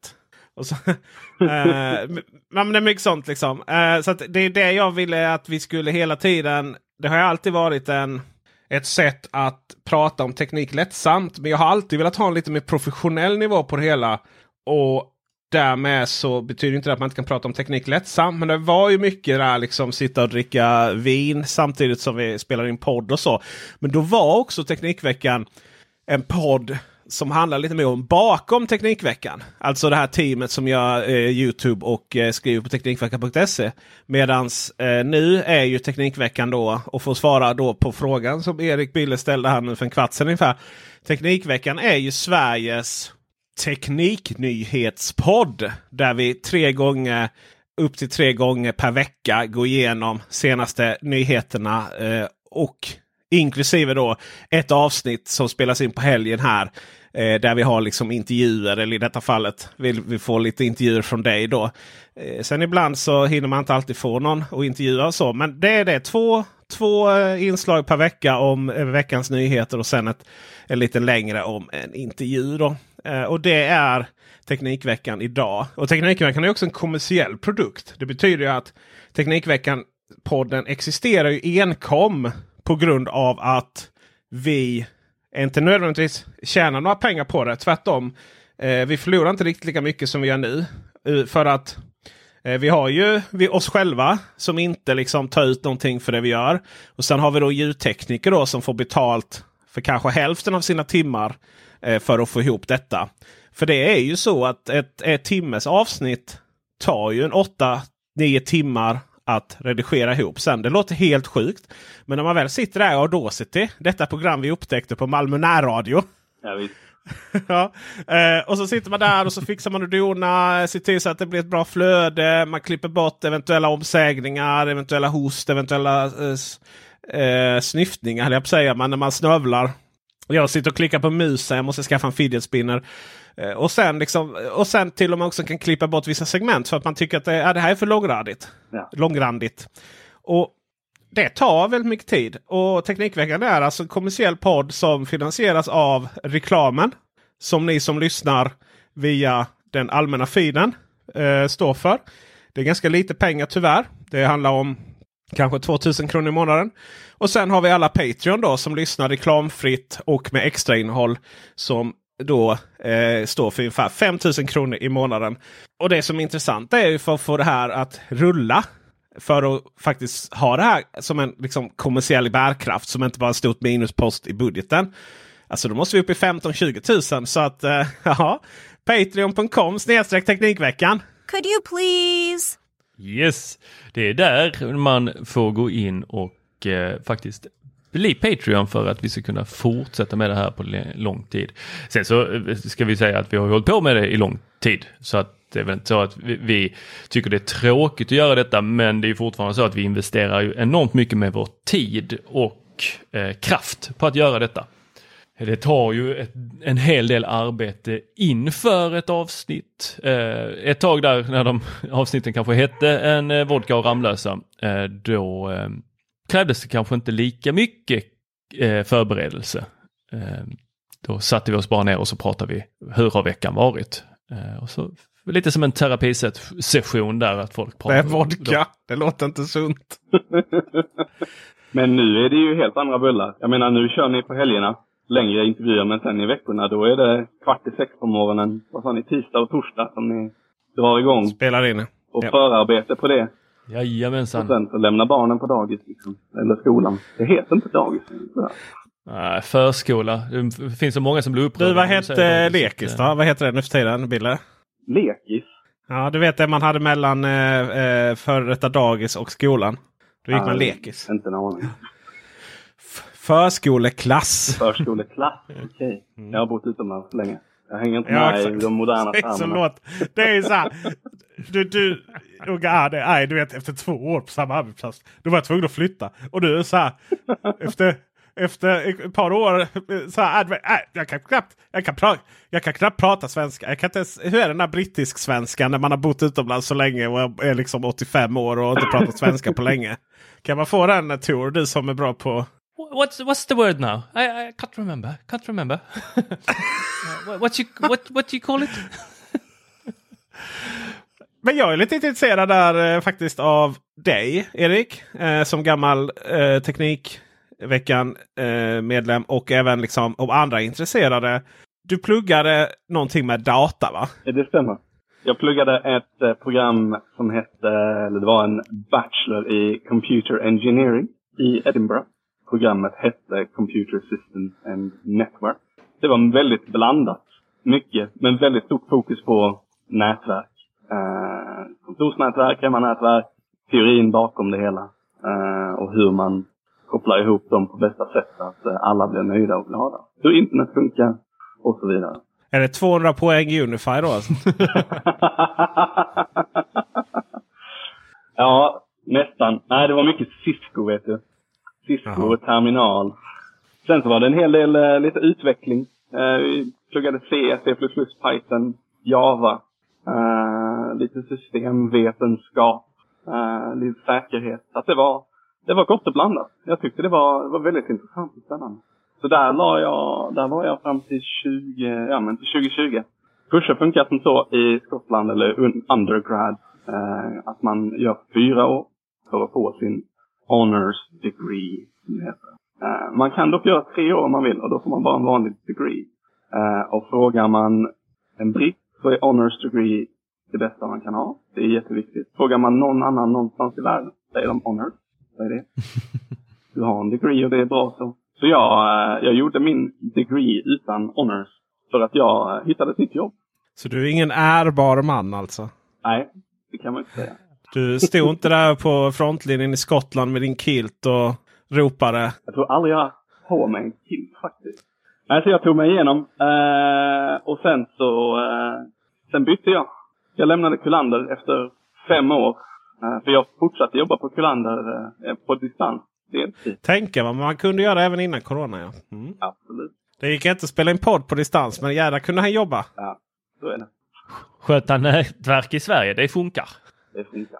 Och så, eh, men det är mycket sånt liksom. Eh, så det är det jag ville att vi skulle hela tiden. Det har ju alltid varit en, ett sätt att prata om teknik lättsamt. Men jag har alltid velat ha en lite mer professionell nivå på det hela. Och därmed så betyder inte det att man inte kan prata om teknik lättsamt. Men det var ju mycket där liksom sitta och dricka vin samtidigt som vi spelar in podd och så. Men då var också Teknikveckan en podd som handlar lite mer om bakom Teknikveckan. Alltså det här teamet som gör eh, Youtube och eh, skriver på Teknikveckan.se. Medans eh, nu är ju Teknikveckan då, och får svara då på frågan som Erik Bille ställde här nu för en kvart sedan ungefär. Teknikveckan är ju Sveriges tekniknyhetspodd. Där vi tre gånger upp till tre gånger per vecka går igenom senaste nyheterna. Eh, och inklusive då ett avsnitt som spelas in på helgen här. Eh, där vi har liksom intervjuer, eller i detta fallet vill vi få lite intervjuer från dig då. Eh, sen ibland så hinner man inte alltid få någon att intervjua och så. Men det är det. Två, två eh, inslag per vecka om eh, veckans nyheter och sen ett, en lite längre om en intervju. Då. Eh, och det är Teknikveckan idag. Och Teknikveckan är också en kommersiell produkt. Det betyder ju att Teknikveckan-podden existerar ju enkom på grund av att vi inte nödvändigtvis tjänar några pengar på det. Tvärtom. Eh, vi förlorar inte riktigt lika mycket som vi gör nu. Eh, för att eh, vi har ju vi, oss själva som inte liksom tar ut någonting för det vi gör. Och sen har vi då ljudtekniker då som får betalt för kanske hälften av sina timmar eh, för att få ihop detta. För det är ju så att ett, ett timmes avsnitt tar ju en 8-9 timmar att redigera ihop sen. Det låter helt sjukt. Men när man väl sitter där och har Audacity, detta program vi upptäckte på Malmö närradio. Ja, visst. ja. eh, och så sitter man där och så fixar man och donar. Ser till så att det blir ett bra flöde. Man klipper bort eventuella omsägningar, eventuella host, eventuella eh, eh, snyftningar. Jag säga. Men när man snövlar. Jag sitter och klickar på musen. Jag måste skaffa en fidget spinner. Eh, och, sen liksom, och sen till och med också kan klippa bort vissa segment för att man tycker att det, ja, det här är för långrandigt. Ja. långrandigt. Och det tar väldigt mycket tid. Och Teknikveckan är alltså en kommersiell podd som finansieras av reklamen. Som ni som lyssnar via den allmänna feeden eh, står för. Det är ganska lite pengar tyvärr. Det handlar om kanske 2000 kronor i månaden. Och sen har vi alla Patreon då som lyssnar reklamfritt och med extra innehåll. Som då eh, står för ungefär 5000 kronor i månaden. Och det som är intressant är ju för att få det här att rulla. För att faktiskt ha det här som en liksom, kommersiell bärkraft som inte bara en stort minuspost i budgeten. Alltså då måste vi upp i 15-20 000 så att eh, ja. Patreon.com snedstreck Teknikveckan. Could you please? Yes, det är där man får gå in och eh, faktiskt bli Patreon för att vi ska kunna fortsätta med det här på lång tid. Sen så eh, ska vi säga att vi har hållit på med det i lång tid så att det är väl inte så att vi, vi, tycker det är tråkigt att göra detta men det är fortfarande så att vi investerar ju enormt mycket med vår tid och eh, kraft på att göra detta. Det tar ju ett, en hel del arbete inför ett avsnitt. Eh, ett tag där när de avsnitten kanske hette en eh, vodka och Ramlösa, eh, då eh, krävdes det kanske inte lika mycket eh, förberedelse. Eh, då satte vi oss bara ner och så pratade vi, hur har veckan varit? och så Lite som en terapisession där att folk pratar. Det är vodka, det låter inte sunt. Men nu är det ju helt andra bullar. Jag menar nu kör ni på helgerna längre intervjuer men sen i veckorna då är det kvart i sex på morgonen. Vad sa ni? Tisdag och torsdag som ni drar igång. Spelar in. Och ja. förarbete på det. Jajamensan. Och sen så lämna barnen på dagis liksom. Eller skolan. Det heter inte dagis. Nej, förskola. Det finns så många som blir upprörda. Du, vad hette lekis då? Vad heter det nu för tiden, Bille? Lekis? Ja, du vet det man hade mellan eh, eh före detta dagis och skolan. Då gick ja, man lekis. Inte en aning. Förskoleklass. Förskoleklass, okej. Okay. Mm. Jag har bott utomlands länge. Jag hänger inte ja, med exakt. i de moderna termerna. Det är så här. Du, du, unga det är, du vet efter två år på samma arbetsplats. Då var jag tvungen att flytta. Och du är så här. Efter, efter ett par år. Så här, äh, jag, kan knappt, jag, kan pra, jag kan knappt prata svenska. Jag kan inte ens, hur är den där brittisk svenska när man har bott utomlands så länge och är liksom 85 år och inte pratat svenska på länge. Kan man få den Tor, du som är bra på What's what's the word now? I, I can't remember. Can't remember. uh, what you what what do you call it? Men jag är lite intresserad där eh, faktiskt av dig Erik. Eh, som gammal eh, Teknikveckan eh, medlem och även liksom om andra intresserade. Du pluggade någonting med data va? Ja, det stämmer. Jag pluggade ett eh, program som hette, eller det var en Bachelor i Computer Engineering i Edinburgh programmet hette Computer Systems and Network. Det var väldigt blandat. Mycket, men väldigt stort fokus på nätverk. Eh, kontorsnätverk, hemmanätverk, teorin bakom det hela. Eh, och hur man kopplar ihop dem på bästa sätt så att eh, alla blir nöjda och glada. Hur internet funkar och så vidare. Är det 200 poäng i Unify då? Alltså? ja, nästan. Nej, det var mycket Cisco vet du. Cisco och terminal. Sen så var det en hel del uh, lite utveckling. Uh, vi pluggade C, C++, Python, Java. Uh, lite systemvetenskap. Eh, lite säkerhet. Så att det var, det var gott och blandat. Jag tyckte det var, det var väldigt intressant och spännande. Så där, la jag, där var jag fram till 20, ja, men till 2020. Kurser funkar som så i Skottland eller undergrad. Eh, att man gör fyra år för att få sin honors degree. Som det heter. Uh, man kan dock göra tre år om man vill och då får man bara en vanlig degree. Uh, och frågar man en britt så är honors degree det bästa man kan ha. Det är jätteviktigt. Frågar man någon annan någonstans i världen säger de honors. Vad är det? Du har en degree och det är bra så. Så jag, uh, jag gjorde min degree utan honors. För att jag hittade ett nytt jobb. Så du är ingen ärbar man alltså? Nej, det kan man inte säga. Du stod inte där på frontlinjen i Skottland med din kilt och ropade? Jag tror aldrig jag har på mig en kilt faktiskt. Nej, så jag tog mig igenom. Eh, och sen så... Eh, sen bytte jag. Jag lämnade Kullander efter fem år. Eh, för jag fortsatte jobba på Kullander eh, på distans. Tänka vad man kunde göra även innan Corona. Ja. Mm. Absolut. Det gick inte att spela in podd på distans men jävlar kunde han jobba. Ja, så är det. Sköta nätverk i Sverige, det funkar det funkar.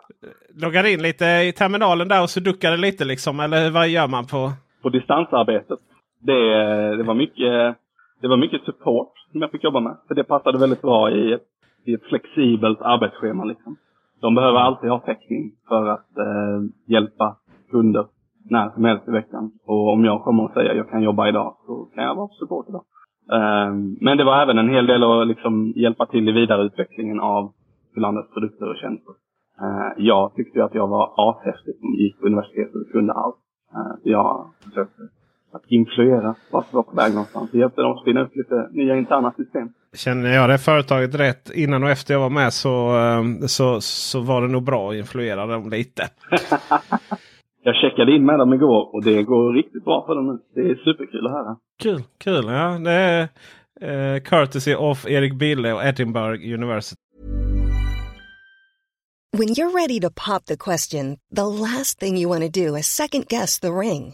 Loggar in lite i terminalen där och så duckar det lite liksom? Eller vad gör man på? På distansarbetet. Det, det, var mycket, det var mycket support som jag fick jobba med. För det passade väldigt bra i ett, i ett flexibelt arbetsschema. Liksom. De behöver alltid ha täckning för att eh, hjälpa kunder när som helst i veckan. Och om jag kommer och säger att jag kan jobba idag så kan jag vara support idag. Ehm, men det var även en hel del att liksom hjälpa till i vidareutvecklingen av landets produkter och tjänster. Eh, jag tyckte ju att jag var ashäftig som gick på universitetet och kunde allt. Eh, jag försökte att influera vart vi var på väg någonstans. Jag hjälpte dem att spinna upp lite nya interna system. Känner jag det företaget rätt innan och efter jag var med så, eh, så, så var det nog bra att influera dem lite. jag checkade in med dem igår och det går riktigt bra för dem nu. Det är superkul att höra. Kul, kul. Ja, det är uh, courtesy of Erik Bille och Edinburgh University. When you're ready to pop the question, the last thing you want to do is second guess the ring.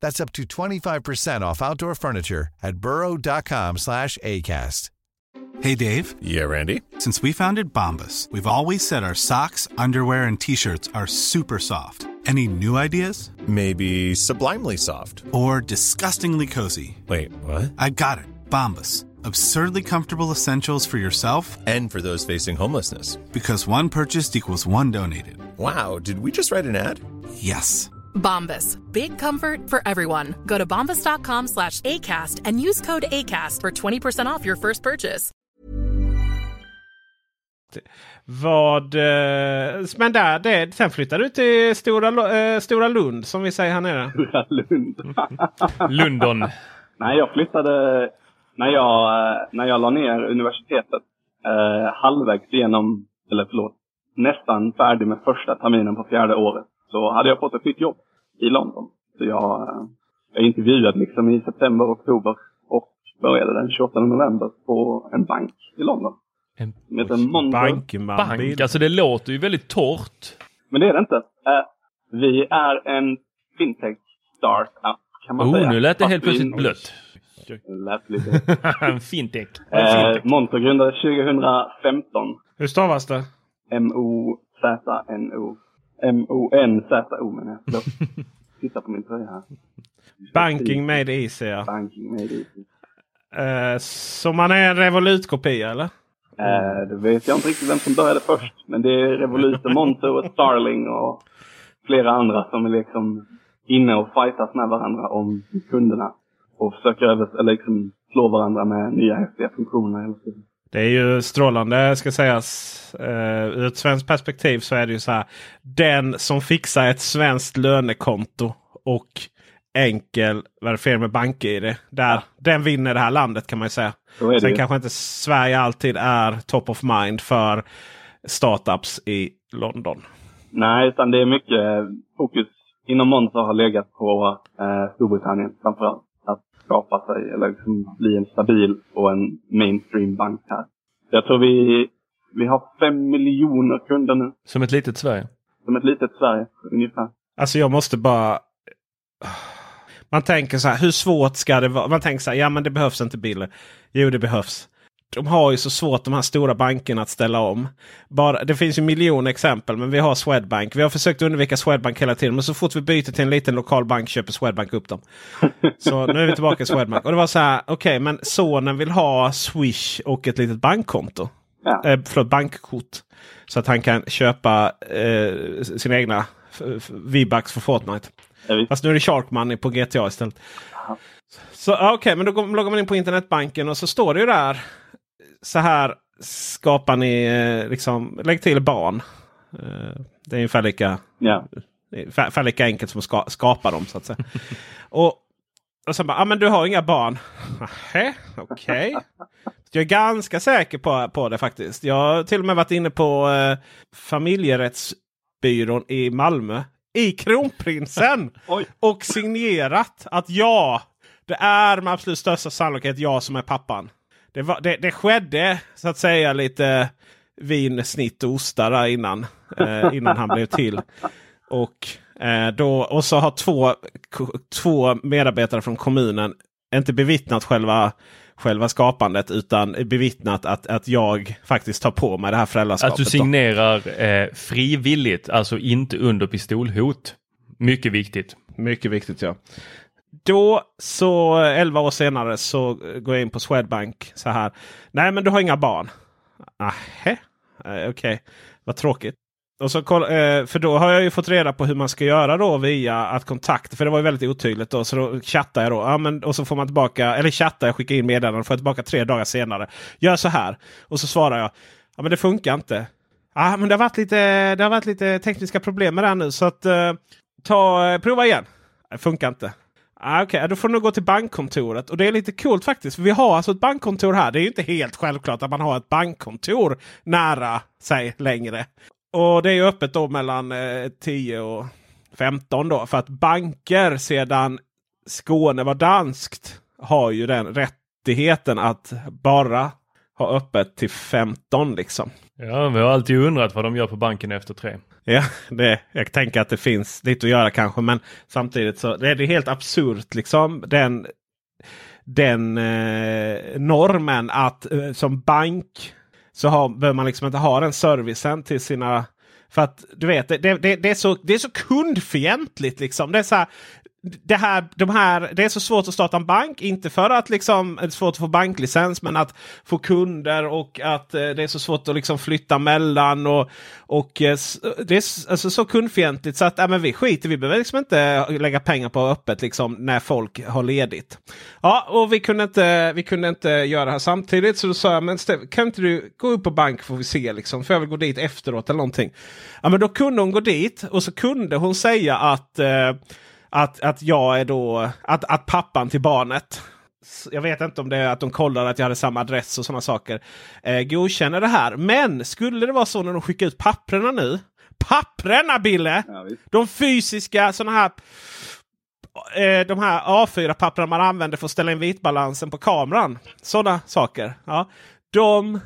That's up to 25% off outdoor furniture at burrow.com slash ACAST. Hey, Dave. Yeah, Randy. Since we founded Bombus, we've always said our socks, underwear, and T-shirts are super soft. Any new ideas? Maybe sublimely soft. Or disgustingly cozy. Wait, what? I got it. Bombus. Absurdly comfortable essentials for yourself and for those facing homelessness. Because one purchased equals one donated. Wow, did we just write an ad? Yes. Bombas. Big comfort for everyone. Go to bombas.com slash ACAST and use code ACAST for 20% off your first purchase. Vad... Eh, men där, det, sen flyttade du till Stora, eh, Stora Lund som vi säger här nere. Stora Lund. London. Nej, jag flyttade när jag, eh, när jag la ner universitetet. Eh, halvvägs igenom, eller förlåt, nästan färdig med första terminen på fjärde året. Så hade jag fått ett nytt jobb i London. Så jag, eh, jag intervjuade liksom i september, oktober och började den 28 november på en bank i London. En. Bankman. bank. Alltså det låter ju väldigt torrt. Men det är det inte. Eh, vi är en fintech startup kan man Oh, säga. nu lät det Fast helt plötsligt blött. Lät lite. en fintech. eh, Monzo grundades 2015. Hur stavas det? M-O-Z-N-O. M-O-N-Z-O menar jag. Förlåt. Titta på min tröja här. Banking made easy ja. Banking made easy. Eh, så man är en Revolut-kopia eller? Eh, det vet jag inte riktigt vem som började först. Men det är Revolut, och Monzo och Starling och flera andra som är liksom inne och fightas med varandra om kunderna. Och försöker över, eller liksom slå varandra med nya häftiga funktioner hela tiden. Det är ju strålande ska sägas. Uh, ur ett svenskt perspektiv så är det ju så här. Den som fixar ett svenskt lönekonto och enkel verifiering med bank-id. Där, Den vinner det här landet kan man ju säga. Sen ju. kanske inte Sverige alltid är top of mind för startups i London. Nej, utan det är mycket fokus inom Monzo har legat på eh, Storbritannien framförallt. Skapa sig, eller liksom bli en stabil och en mainstream bank här. Jag tror vi, vi har fem miljoner kunder nu. Som ett litet Sverige. Som ett litet Sverige ungefär. Alltså jag måste bara... Man tänker så här, hur svårt ska det vara? Man tänker så här, ja men det behövs inte Bill. Jo det behövs. De har ju så svårt de här stora bankerna att ställa om. Bara, det finns ju miljoner exempel men vi har Swedbank. Vi har försökt undvika Swedbank hela tiden men så fort vi byter till en liten lokal bank köper Swedbank upp dem. Så nu är vi tillbaka i Swedbank. Och det var så här, okej men sonen vill ha Swish och ett litet bankkonto. Ja. Eh, förlåt, bankkort. Så att han kan köpa eh, sina egna V-Bucks för Fortnite. Ja. Fast nu är det Shark Money på GTA istället. Så ja, okej, men då loggar man in på internetbanken och så står det ju där. Så här skapar ni eh, liksom, lägg till barn. Eh, Det är ungefär lika, är ungefär lika enkelt som att ska, skapa dem så att säga. och, och så bara, ja men du har inga barn. Nähä, okej. Jag är ganska säker på, på det faktiskt. Jag har till och med varit inne på eh, familjerättsbyrån i Malmö. I Kronprinsen! Och signerat att ja, det är med absolut största sannolikhet jag som är pappan. Det, var, det, det skedde så att säga lite vin, snitt och ostar där innan, eh, innan han blev till. Och, eh, då, och så har två, två medarbetare från kommunen inte bevittnat själva, själva skapandet utan bevittnat att, att jag faktiskt tar på mig det här föräldraskapet. Att du signerar eh, frivilligt, alltså inte under pistolhot. Mycket viktigt. Mycket viktigt ja. Då så 11 år senare så går jag in på Swedbank så här. Nej men du har inga barn. Nähä, eh, okej. Vad tråkigt. Och så eh, för då har jag ju fått reda på hur man ska göra då via att kontakta. För det var ju väldigt otydligt då. Så då chattar jag då. Ja, men, och så får man tillbaka, eller chattar jag, skickar in meddelanden. Får jag tillbaka tre dagar senare. Gör så här. Och så svarar jag. Ja men det funkar inte. Ja men det har varit lite, det har varit lite tekniska problem med det här nu. Så att eh, ta, prova igen. Det funkar inte. Ah, Okej, då får du nog gå till bankkontoret. Och det är lite coolt faktiskt. För vi har alltså ett bankkontor här. Det är ju inte helt självklart att man har ett bankkontor nära sig längre. Och det är ju öppet då mellan eh, 10 och 15 då. För att banker sedan Skåne var danskt har ju den rättigheten att bara ha öppet till 15 liksom. Ja, vi har alltid undrat vad de gör på banken efter tre. Ja, det, jag tänker att det finns lite att göra kanske. Men samtidigt så det är det helt absurt liksom. Den, den eh, normen att eh, som bank så har, behöver man liksom inte ha den servicen till sina... För att du vet, det, det, det, är, så, det är så kundfientligt liksom. Det är så här, det, här, de här, det är så svårt att starta en bank. Inte för att liksom, det är svårt att få banklicens men att få kunder och att eh, det är så svårt att liksom flytta mellan. Och, och eh, Det är alltså så kundfientligt så att äh, men vi skiter Vi behöver liksom inte lägga pengar på öppet liksom, när folk har ledigt. Ja, och vi kunde, inte, vi kunde inte göra det här samtidigt. Så då sa jag, men Steve, kan inte du gå upp på bank får vi se liksom. För jag vill gå dit efteråt eller någonting. Ja, men då kunde hon gå dit och så kunde hon säga att eh, att, att jag är då att, att pappan till barnet. Jag vet inte om det är att de kollar att jag hade samma adress och sådana saker. Eh, godkänner det här. Men skulle det vara så när de skickar ut papprena nu. Papprena Bille! Ja. De fysiska sådana här eh, de här A4-papperna man använder för att ställa in vitbalansen på kameran. Sådana saker. Ja. De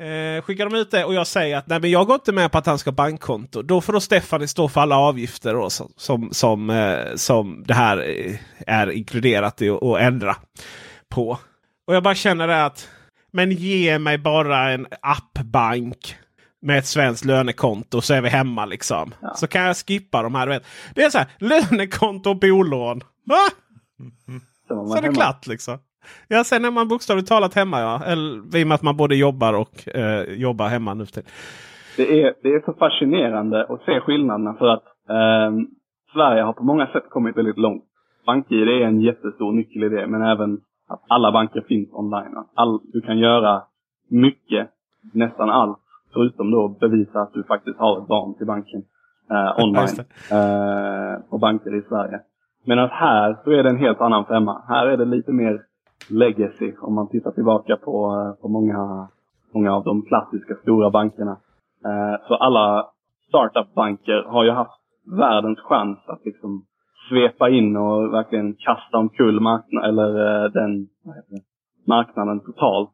eh, skickar de ut det och jag säger att nej, men jag går inte med på att han ska ha bankkonto. Då får då Stephanie stå för alla avgifter då, som, som, som, eh, som det här eh, är inkluderat i att att ändra på. Och jag bara känner det att men ge mig bara en appbank med ett svenskt lönekonto så är vi hemma liksom. Så kan jag skippa de här. Vet. Det är så här lönekonto och bolån. Va? Man Så är det hemma. klart liksom. Ja, sen är man bokstavligt talat hemma ja. Eller, I och med att man både jobbar och eh, jobbar hemma nu tiden. Det är, det är så fascinerande att se skillnaderna för att ehm, Sverige har på många sätt kommit väldigt långt. BankID är en jättestor nyckel i det, men även att alla banker finns online. All, du kan göra mycket, nästan allt, förutom då bevisa att du faktiskt har ett barn till banken eh, online eh, på banker i Sverige. Medan här så är det en helt annan femma. Här är det lite mer legacy om man tittar tillbaka på, eh, på många, många av de klassiska stora bankerna. Eh, så alla startup-banker har ju haft världens chans att liksom svepa in och verkligen kasta omkull marknaden, eller eh, den vad heter det, marknaden totalt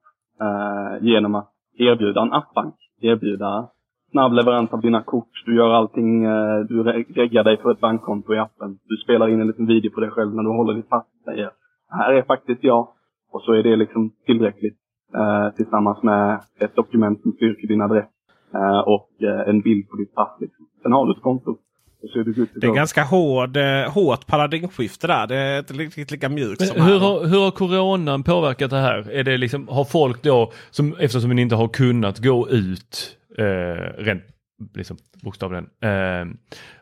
genom att erbjuda en appbank. Erbjuda snabb leverans av dina kort. Du gör allting. Du reggar dig för ett bankkonto i appen. Du spelar in en liten video på dig själv när du håller ditt pass. Säger här är faktiskt jag. Och så är det liksom tillräckligt. Eh, tillsammans med ett dokument som styrker din adress. Eh, och eh, en bild på ditt pass. Liksom. Sen har du ett konto. Det är ganska hård, eh, hårt paradigmskifte där. Det är inte riktigt lika mjukt som hur, här. har, hur har coronan påverkat det här? Är det liksom, har folk då, som, eftersom ni inte har kunnat gå ut eh, rent liksom bokstavligen. Eh,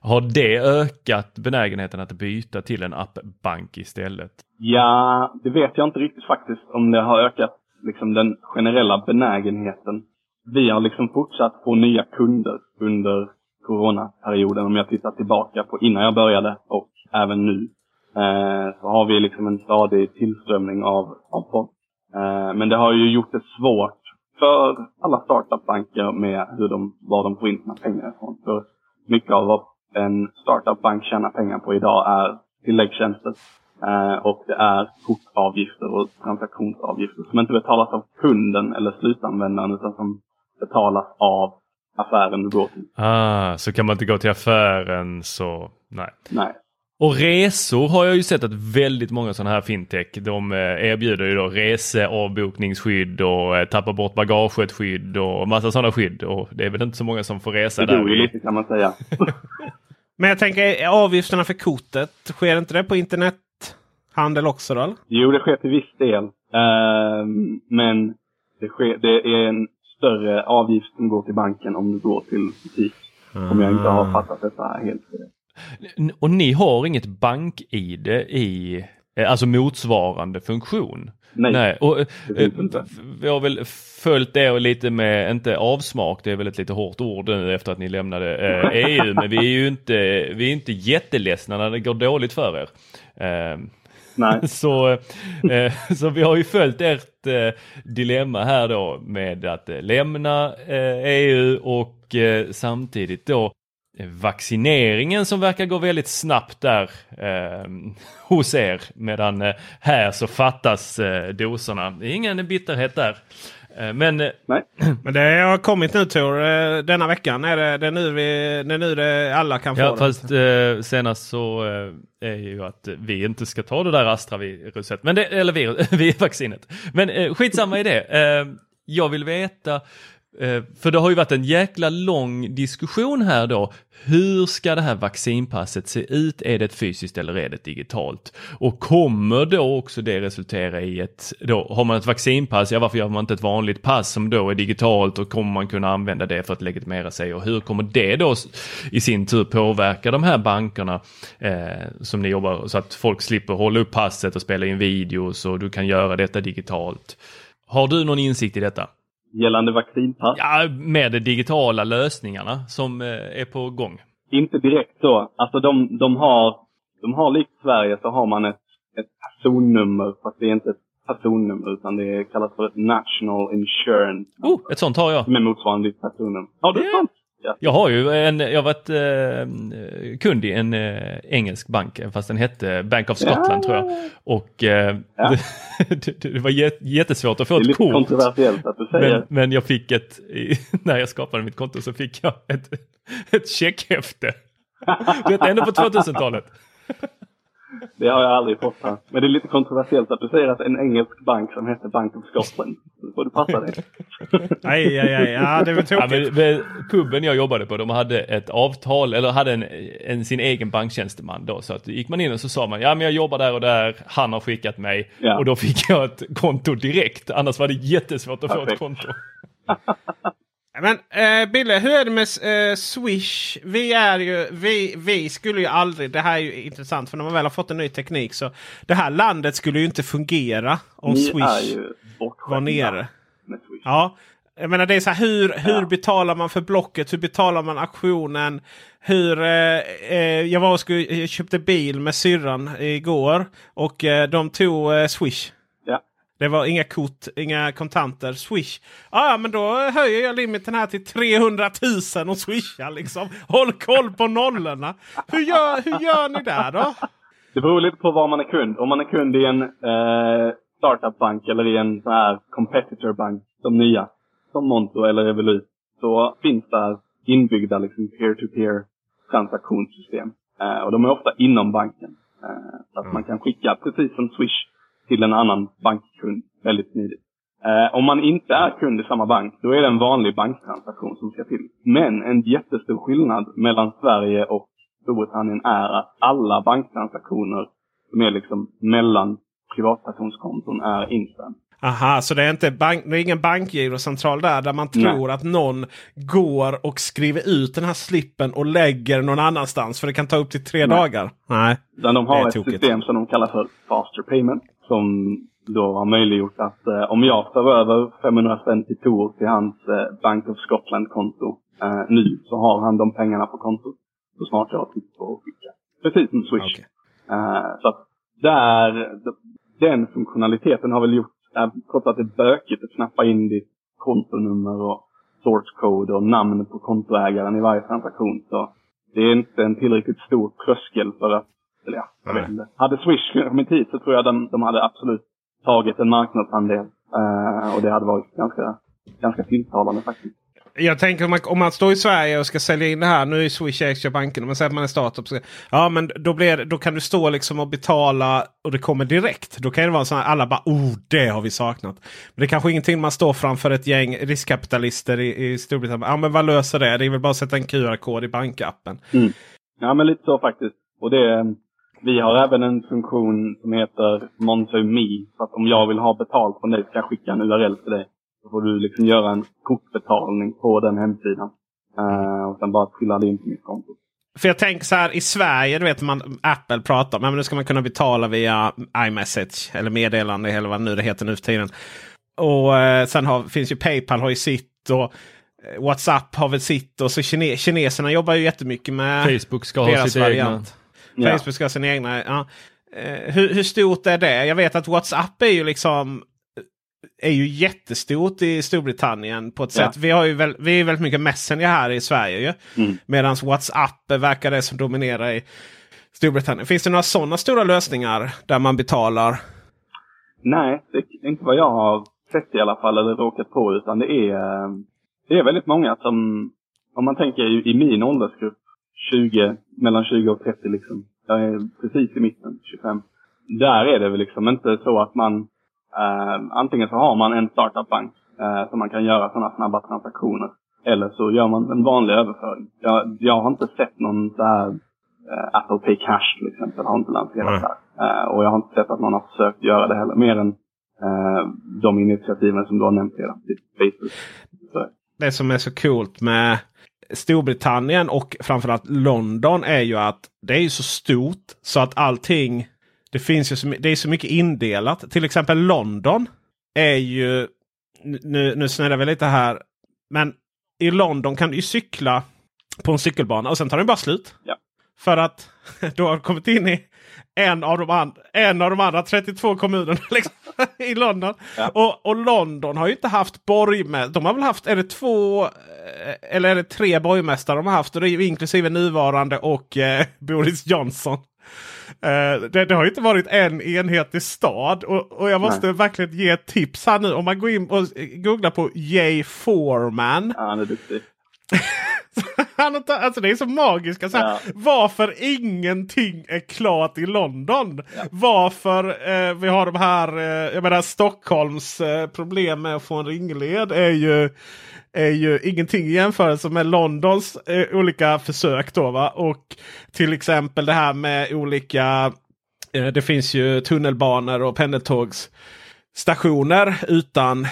har det ökat benägenheten att byta till en appbank istället? Ja, det vet jag inte riktigt faktiskt om det har ökat liksom den generella benägenheten. Vi har liksom fortsatt få nya kunder under coronaperioden om jag tittar tillbaka på innan jag började och även nu. Eh, så har vi liksom en stadig tillströmning av, av folk. Eh, men det har ju gjort det svårt för alla startupbanker med hur de, var de får in sina pengar ifrån. För mycket av vad en startupbank tjänar pengar på idag är tilläggstjänster. Eh, och det är kortavgifter och transaktionsavgifter som inte betalas av kunden eller slutanvändaren utan som betalas av affären du går till. Ah, så kan man inte gå till affären så nej. Nej. Och resor har jag ju sett att väldigt många sådana här fintech de eh, erbjuder ju då reseavbokningsskydd och eh, tappa bort bagaget skydd och massa sådana skydd. Och det är väl inte så många som får resa Det där. ju lite kan man säga. Men jag tänker avgifterna för kortet. Sker inte det på internethandel också då? Jo, det sker till viss del. Ehm, men det, sker, det är en större avgift som går till banken om du går till butik. Om jag inte har fattat detta helt rätt. Och ni har inget bank-id i eh, alltså motsvarande funktion? Nej, och, eh, eh, inte. Vi har väl följt det och lite med, inte avsmak, det är väl ett lite hårt ord nu efter att ni lämnade eh, EU, men vi är ju inte, vi är inte jätteledsna när det går dåligt för er. Eh, Nej. så, eh, så vi har ju följt ert dilemma här då med att lämna EU och eh, samtidigt då vaccineringen som verkar gå väldigt snabbt där eh, hos er medan eh, här så fattas eh, doserna. Det är ingen bitterhet där. Eh, men eh, Nej. Men det har kommit nu Tor, eh, denna veckan. Är det, det, är nu vi, det är nu det alla kan få Ja, det. fast eh, senast så eh, är ju att vi inte ska ta det där Astra-viruset, men det, eller virus, vi vaccinet. Men eh, skitsamma i det. Eh, jag vill veta, eh, Eh, för det har ju varit en jäkla lång diskussion här då. Hur ska det här vaccinpasset se ut? Är det ett fysiskt eller är det digitalt? Och kommer då också det resultera i ett, då har man ett vaccinpass, ja varför gör man inte ett vanligt pass som då är digitalt och kommer man kunna använda det för att legitimera sig och hur kommer det då i sin tur påverka de här bankerna eh, som ni jobbar så att folk slipper hålla upp passet och spela in videos och du kan göra detta digitalt. Har du någon insikt i detta? Gällande vaccinpass. Ja, med de digitala lösningarna som eh, är på gång. Inte direkt så. Alltså de, de har, de har likt Sverige så har man ett, ett personnummer. Fast det är inte ett personnummer utan det kallas för ett National Insurance. Oh, ett sånt har jag. Är motsvarande ditt personnummer. Har du ett sånt? Ja. Jag har ju en, jag har varit eh, kund i en eh, engelsk bank, fast den hette Bank of Scotland Ja. tror jag. Och eh, Ja. det, det var jät- jättesvårt att få ett kort. kontroversiellt att du säger. Men, men jag fick ett, när jag skapade mitt konto så fick jag ett, ett checkhäfte. Detta är ändå på 2000-talet. Det har jag aldrig fått här. Men det är lite kontroversiellt att du säger att en engelsk bank som heter Bank of Scotland. Då får du passa dig. Aj, aj, aj. Ja, det Ja, tråkigt. men puben jag jobbade på, de hade ett avtal, eller hade en, en, sin egen banktjänsteman då. Så att gick man in och så sa man, ja men jag jobbar där och där, han har skickat mig. Ja. Och då fick jag ett konto direkt, annars var det jättesvårt att få ett Perfekt. konto. Men eh, Bille, hur är det med eh, Swish? Vi är ju, vi, vi skulle ju aldrig, det här är ju intressant för när man väl har fått en ny teknik så det här landet skulle ju inte fungera om Ni Swish var nere. Ja, jag menar det är så här, hur, hur Ja. betalar man för blocket? Hur betalar man auktionen? Hur, eh, eh, jag var och skulle, jag köpte bil med syrran igår och eh, de tog eh, Swish. Det var inga kort, inga kontanter. Swish. Ah, ja, men då höjer jag limiten här till 300 000 och swishar liksom. Håll koll på nollorna. Hur gör, hur gör ni där då? Det beror lite på var man är kund. Om man är kund i en eh, startupbank eller i en sån här competitorbank, de nya, som Monto eller Revolut, så finns där inbyggda liksom peer-to-peer transaktionssystem. Eh, och de är ofta inom banken. Eh, så att man kan skicka, precis som Swish, till en annan bankkund väldigt smidigt. Eh, om man inte är kund i samma bank, då är det en vanlig banktransaktion som ska till. Men en jättestor skillnad mellan Sverige och Storbritannien är att alla banktransaktioner som är liksom mellan privatpersonskonton är instant. Aha, så det är, inte bank, det är ingen bankgirocentral där, där man tror att någon går och skriver ut den här slippen och lägger någon annanstans. För det kan ta upp till tre Nej. dagar. Nej. Utan de har ett tokigt. system som de kallar för Faster Payment. Som då har möjliggjort att eh, om jag för över 500 spänn till Tor till hans eh, Bank of Scotland-konto eh, nu så har han de pengarna på kontot så snart jag har tryckt på skicka. Precis som Swish. Okej. Eh, så att där, den funktionaliteten har väl gjort, eh, trots att det är bökigt att knappa in ditt kontonummer och source code och namn på kontoägaren i varje transaktion. Så det är inte en tillräckligt stor tröskel för att, eller ja, jag vet inte. Hade Swish kommit hit så tror jag de, de hade absolut tagit en marknadsandel. Eh, och det hade varit ganska, ganska tilltalande faktiskt. Jag tänker om man, om man står i Sverige och ska sälja in det här. Nu är Swish ägs av banken. Men säger att man är startup. Så, ja men då, blir det, då kan du stå liksom och betala och det kommer direkt. Då kan det vara så att alla bara oh det har vi saknat. Men det är kanske ingenting man står framför ett gäng riskkapitalister i, i Storbritannien. Ja men vad löser det? Det är väl bara att sätta en QR-kod i bankappen. Ja, men lite så faktiskt. Och det, vi har även en funktion som heter Monzo.me. Så att om jag vill ha betalt från dig så kan jag skicka en URL till dig. Så får du liksom göra en kortbetalning på den hemsidan. Eh, och sen bara trilla det in på mitt konto. För jag tänker så här i Sverige, du vet man Apple pratar om nu ska man kunna betala via iMessage eller meddelande eller vad nu det heter nu för tiden. Och eh, sen har, finns ju Paypal har ju sitt och eh, WhatsApp har väl sitt och så kine, kineserna jobbar ju jättemycket med Facebook ska ha deras sitt egna. Ja. Facebook ska ha sin egna. Ja. Eh, hur, hur stort är det? Jag vet att WhatsApp är ju liksom är ju jättestort i Storbritannien på ett Ja. sätt. Vi har ju väl, vi är väldigt mycket Messenger här i Sverige ju. Mm. Medan WhatsApp verkar det som dominerar i Storbritannien. Finns det några sådana stora lösningar där man betalar? Nej, det är inte vad jag har sett i alla fall eller råkat på. Utan det är, eh, det är väldigt många som, om man tänker i, i min åldersgrupp, 20, mellan 20 och 30 liksom. Jag är precis i mitten, 25. Där är det väl liksom inte så att man, eh, antingen så har man en startupbank eh, som man kan göra sådana snabba transaktioner. Eller så gör man en vanlig överföring. Jag, jag har inte sett någon så här eh, Apple Pay Cash till exempel har inte lanserats Nej. här. Eh, och jag har inte sett att någon har försökt göra det heller. Mer än eh, de initiativen som du har nämnt redan. Typ Facebook. Så, Det som är så coolt med Storbritannien och framförallt London är ju att det är så stort så att allting det finns ju så, det är så mycket indelat. Till exempel London är ju nu, nu snurrar vi lite här. Men i London kan du ju cykla på en cykelbana och sen tar den bara slut. Ja. För att du har kommit in i en av de, and, en av de andra 32 kommunerna liksom, i London. Ja. Och, och London har ju inte haft borgmästare. De har väl haft, är det två eh, eller är det tre borgmästare de har haft? Och det är ju inklusive nuvarande och eh, Boris Johnson. Eh, det, det har ju inte varit en enhetlig stad. Och, och jag måste verkligen ge ett tips här nu. Om man går in och googlar på Jay Foreman. ja, han är duktig. Han har alltså det är så magiskt. Så här, Ja. Varför ingenting är klart i London. Varför eh, vi har de här, eh, jag menar Stockholms eh, problem med att få en ringled är ju, är ju ingenting i jämförelse med Londons eh, olika försök. Då, va? Och till exempel det här med olika, eh, det finns ju tunnelbanor och pendeltågsstationer utan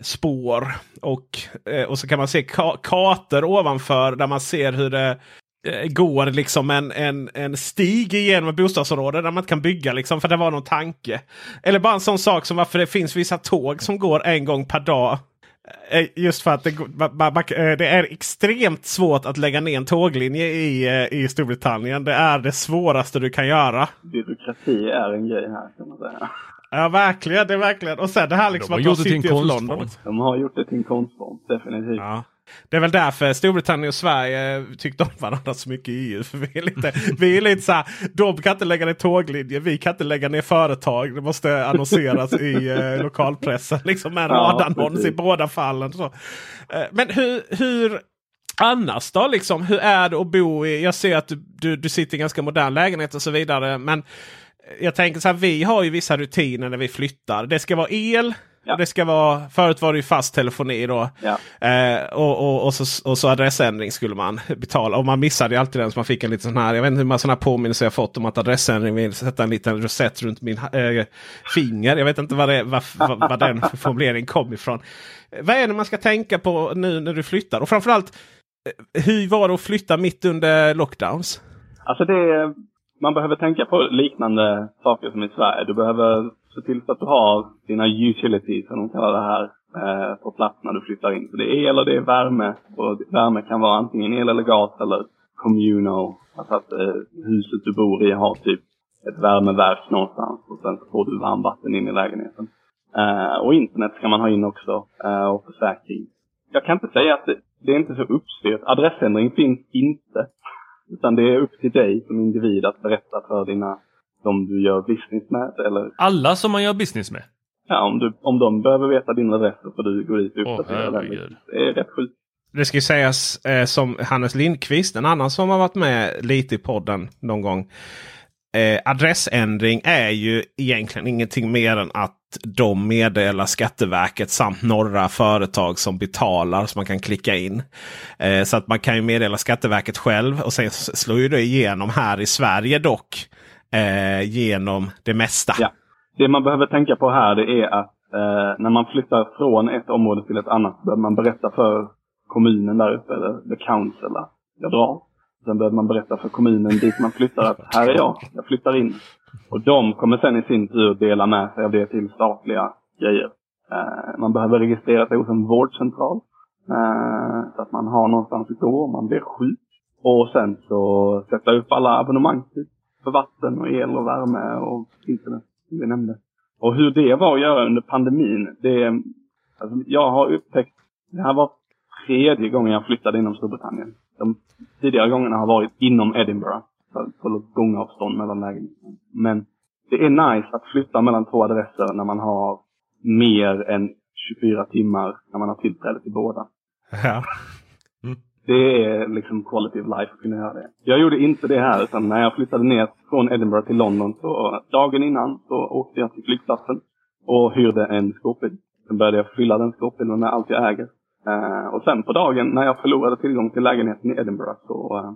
spår. Och, eh, och så kan man se ka kartor ovanför där man ser hur det eh, går liksom en, en, en stig igenom ett bostadsområde där man inte kan bygga liksom för det var någon tanke. Eller bara en sån sak som varför det finns vissa tåg som går en gång per dag. Eh, just för att det, det är extremt svårt att lägga ner en tåglinje i, i Storbritannien. Det är det svåraste du kan göra. Byråkrati är en grej här kan man säga. Ja verkligen, det är verkligen. Och sen det här liksom har att de of konstform. London. De har gjort det till en konstform, definitivt. Ja. Det är väl därför Storbritannien och Sverige tyckte om varandra så mycket i EU. För vi är lite, vi är lite så här, de kan inte lägga ner tåglinjer, vi kan inte lägga ner företag. Det måste annonseras i eh, lokalpressen. Liksom med en Ja, radannons i båda fallen. Så. Eh, men hur, hur annars då? Liksom, hur är det att bo i? Jag ser att du, du, du sitter i ganska modern lägenhet och så vidare. Men jag tänker så här, vi har ju vissa rutiner när vi flyttar. Det ska vara el Ja. Det ska vara, förut var det ju fast telefoni då. Ja. Eh, och, och, och, så, och så adressändring skulle man betala. Och man missade ju alltid den så man fick en liten sån här. Jag vet inte hur många sådana påminnelser jag fått om att adressändring vill sätta en liten rosett runt min eh, finger. Jag vet inte vad, det, vad, vad, vad den formuleringen kom ifrån. Vad är det man ska tänka på nu när du flyttar? Och framförallt, eh, hur var det att flytta mitt under lockdowns? Alltså det, man behöver tänka på liknande saker som i Sverige. Du behöver se till så att du har dina utilities, som de kallar det här, eh, på plats när du flyttar in. Så det är el och det är värme. Och värme kan vara antingen el eller gas eller communal. Alltså att eh, huset du bor i har typ ett värmeverk någonstans och sen så får du varmvatten in i lägenheten. Eh, och internet ska man ha in också eh, och försäkring. Jag kan inte säga att det, det är inte så uppstyrt. Adressändring finns inte. Utan det är upp till dig som individ att berätta för dina, de du gör business med. Eller Alla som man gör business med. ja, om, du, om de behöver veta din adress så får du gå dit och uppdatera den. herregud. Det är rätt sjukt. Det ska ju sägas eh, som Hannes Lindqvist, en annan som har varit med lite i podden någon gång. Eh, adressändring är ju egentligen ingenting mer än att de meddelar Skatteverket samt några företag som betalar så man kan klicka in. Eh, så att man kan ju meddela Skatteverket själv och sen slår ju det igenom här i Sverige dock. Eh, genom det mesta. Ja. Det man behöver tänka på här det är att eh, när man flyttar från ett område till ett annat behöver man berätta för kommunen där uppe, eller the council, att jag drar. Sen behöver man berätta för kommunen dit man flyttar att här är jag, jag flyttar in. Och de kommer sen i sin tur dela med sig av det till statliga grejer. Eh, man behöver registrera sig hos en vårdcentral. Eh, så att man har någonstans att gå om man blir sjuk. Och sen så sätta upp alla abonnemang typ, för vatten och el och värme och internet som vi nämnde. Och hur det var att göra under pandemin, det alltså, jag har upptäckt, det här var tredje gången jag flyttade inom Storbritannien. De tidigare gångerna har varit inom Edinburgh, på, gångavstånd mellan lägenheterna. Men det är nice att flytta mellan två adresser när man har mer än 24 timmar när man har tillträde till båda. Ja. Det är liksom quality of life att kunna göra det. Jag gjorde inte det här utan när jag flyttade ner från Edinburgh till London så dagen innan så åkte jag till flygplatsen och hyrde en skåpbil. Sen började jag fylla den skåpbilen med allt jag äger. Eh, och sen på dagen när jag förlorade tillgång till lägenheten i Edinburgh så, eh,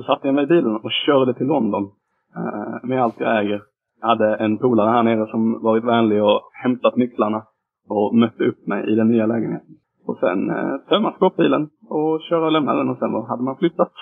så satte jag mig i bilen och körde till London eh, med allt jag äger. Jag hade en polare här nere som varit vänlig och hämtat nycklarna och mötte upp mig i den nya lägenheten. Och sen eh, tömma skåpbilen och köra och lämna den och sen hade man flyttat.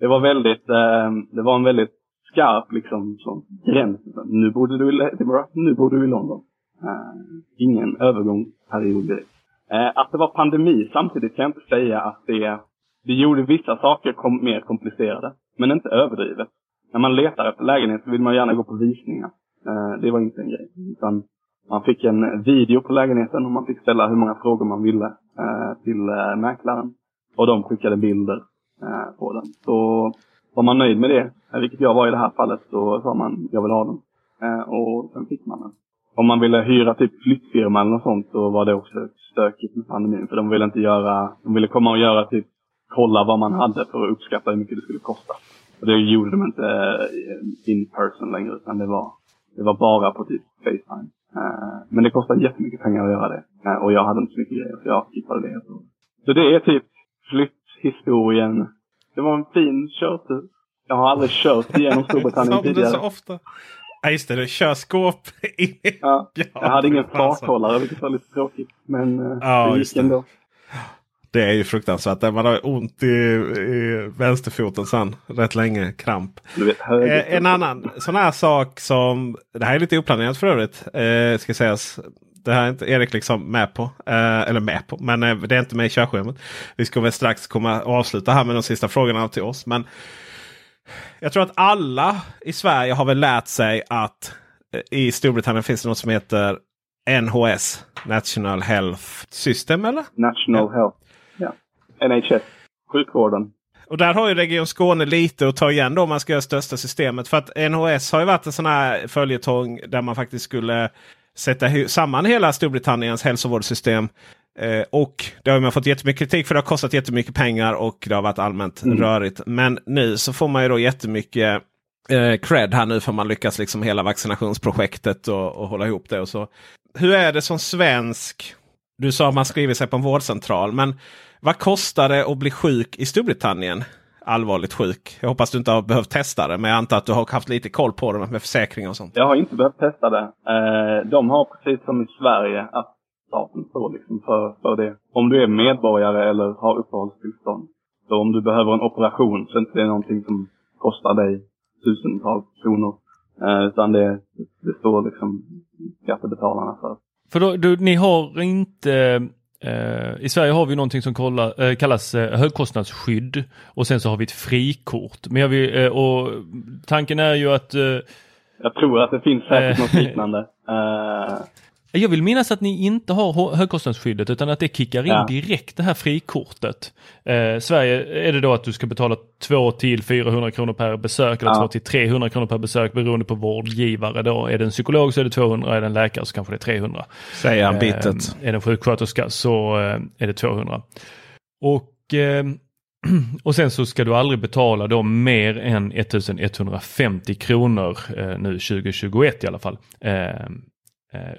Det var väldigt, eh, det var en väldigt skarp liksom sån gräns. Nu bodde du i Edinburgh, nu borde du i London. Eh, ingen övergångsperiod direkt. Eh, att det var pandemi samtidigt kan jag inte säga att det, det gjorde vissa saker kom, mer komplicerade. Men inte överdrivet. När man letar efter lägenhet så vill man gärna gå på visningar. Eh, det var inte en grej. Utan man fick en video på lägenheten och man fick ställa hur många frågor man ville eh, till eh, mäklaren. Och de skickade bilder eh, på den. Så var man nöjd med det, eh, vilket jag var i det här fallet, så sa man jag vill ha den. Eh, och sen fick man den. Om man ville hyra typ flyttfirma eller något sånt så var det också stökigt med pandemin. För de ville inte göra, de ville komma och göra typ kolla vad man hade för att uppskatta hur mycket det skulle kosta. Och det gjorde de inte eh, in person längre utan det var, det var bara på typ Facetime. Eh, Men det kostar jättemycket pengar att göra det. Eh, Och jag hade inte så mycket grejer så jag skippade det. Så, det är typ flytthistorien. Det var en fin körtur. Jag har aldrig kört igenom Storbritannien Som det tidigare. så ofta. Ja just det, du kör skåp. Ja, Ja, jag hade ingen fasen. farthållare vilket var lite tråkigt. Men Ja, det gick ändå. Det är ju fruktansvärt. Man har ont i, i vänsterfoten sen rätt länge. Kramp. Vet. Eh, en annan sån här sak som, det här är lite oplanerat för övrigt. Eh, ska sägas. Det här är inte Erik liksom med på. Eh, eller med på. Men eh, det är inte med i körschemat. Vi ska väl strax komma och avsluta här med de sista frågorna till oss. Men jag tror att alla i Sverige har väl lärt sig att eh, i Storbritannien finns det något som heter NHS. National Health System eller? National Health. NHS. Sjukvården. Och där har ju Region Skåne lite att ta igen då om man ska göra största systemet. För att NHS har ju varit en sån här följetong där man faktiskt skulle sätta samman hela Storbritanniens hälsovårdssystem. Eh, och det har man fått jättemycket kritik för det har kostat jättemycket pengar och det har varit allmänt rörigt. Men nu så får man ju då jättemycket eh, cred här nu för man lyckas liksom hela vaccinationsprojektet och, och hålla ihop det. och så. Hur är det som svensk? Du sa att man skriver sig på en vårdcentral. Men vad kostar det att bli sjuk i Storbritannien? Allvarligt sjuk. Jag hoppas du inte har behövt testa det. Men jag antar att du har haft lite koll på det med försäkring och sånt. Jag har inte behövt testa det. Eh, de har precis som i Sverige att staten står liksom för, för det. Om du är medborgare eller har uppehållstillstånd. Så om du behöver en operation så är det inte någonting som kostar dig tusentals kronor. Eh, utan det, det står liksom skattebetalarna för. För då, du, ni har inte i Sverige har vi någonting som kollar, eh, kallas eh, högkostnadsskydd och sen så har vi ett frikort. Men jag vill, eh, och tanken är ju att eh, Jag tror att det finns säkert Eh. något liknande. Eh, Jag vill minnas att ni inte har hö- högkostnadsskyddet utan att det kickar in Ja. direkt det här frikortet. Eh, Sverige är det då att du ska betala 2 till 400 kronor per besök eller Ja. 2 till 300 kronor per besök beroende på vårdgivare. Då. Är det en psykolog så är det 200, är det en läkare så kanske det är 300. Säger han bittert. Eh, är det en sjuksköterska så eh, är det 200. Och, eh, och sen så ska du aldrig betala då mer än 1150 kronor eh, nu 2021 i alla fall. Eh, eh,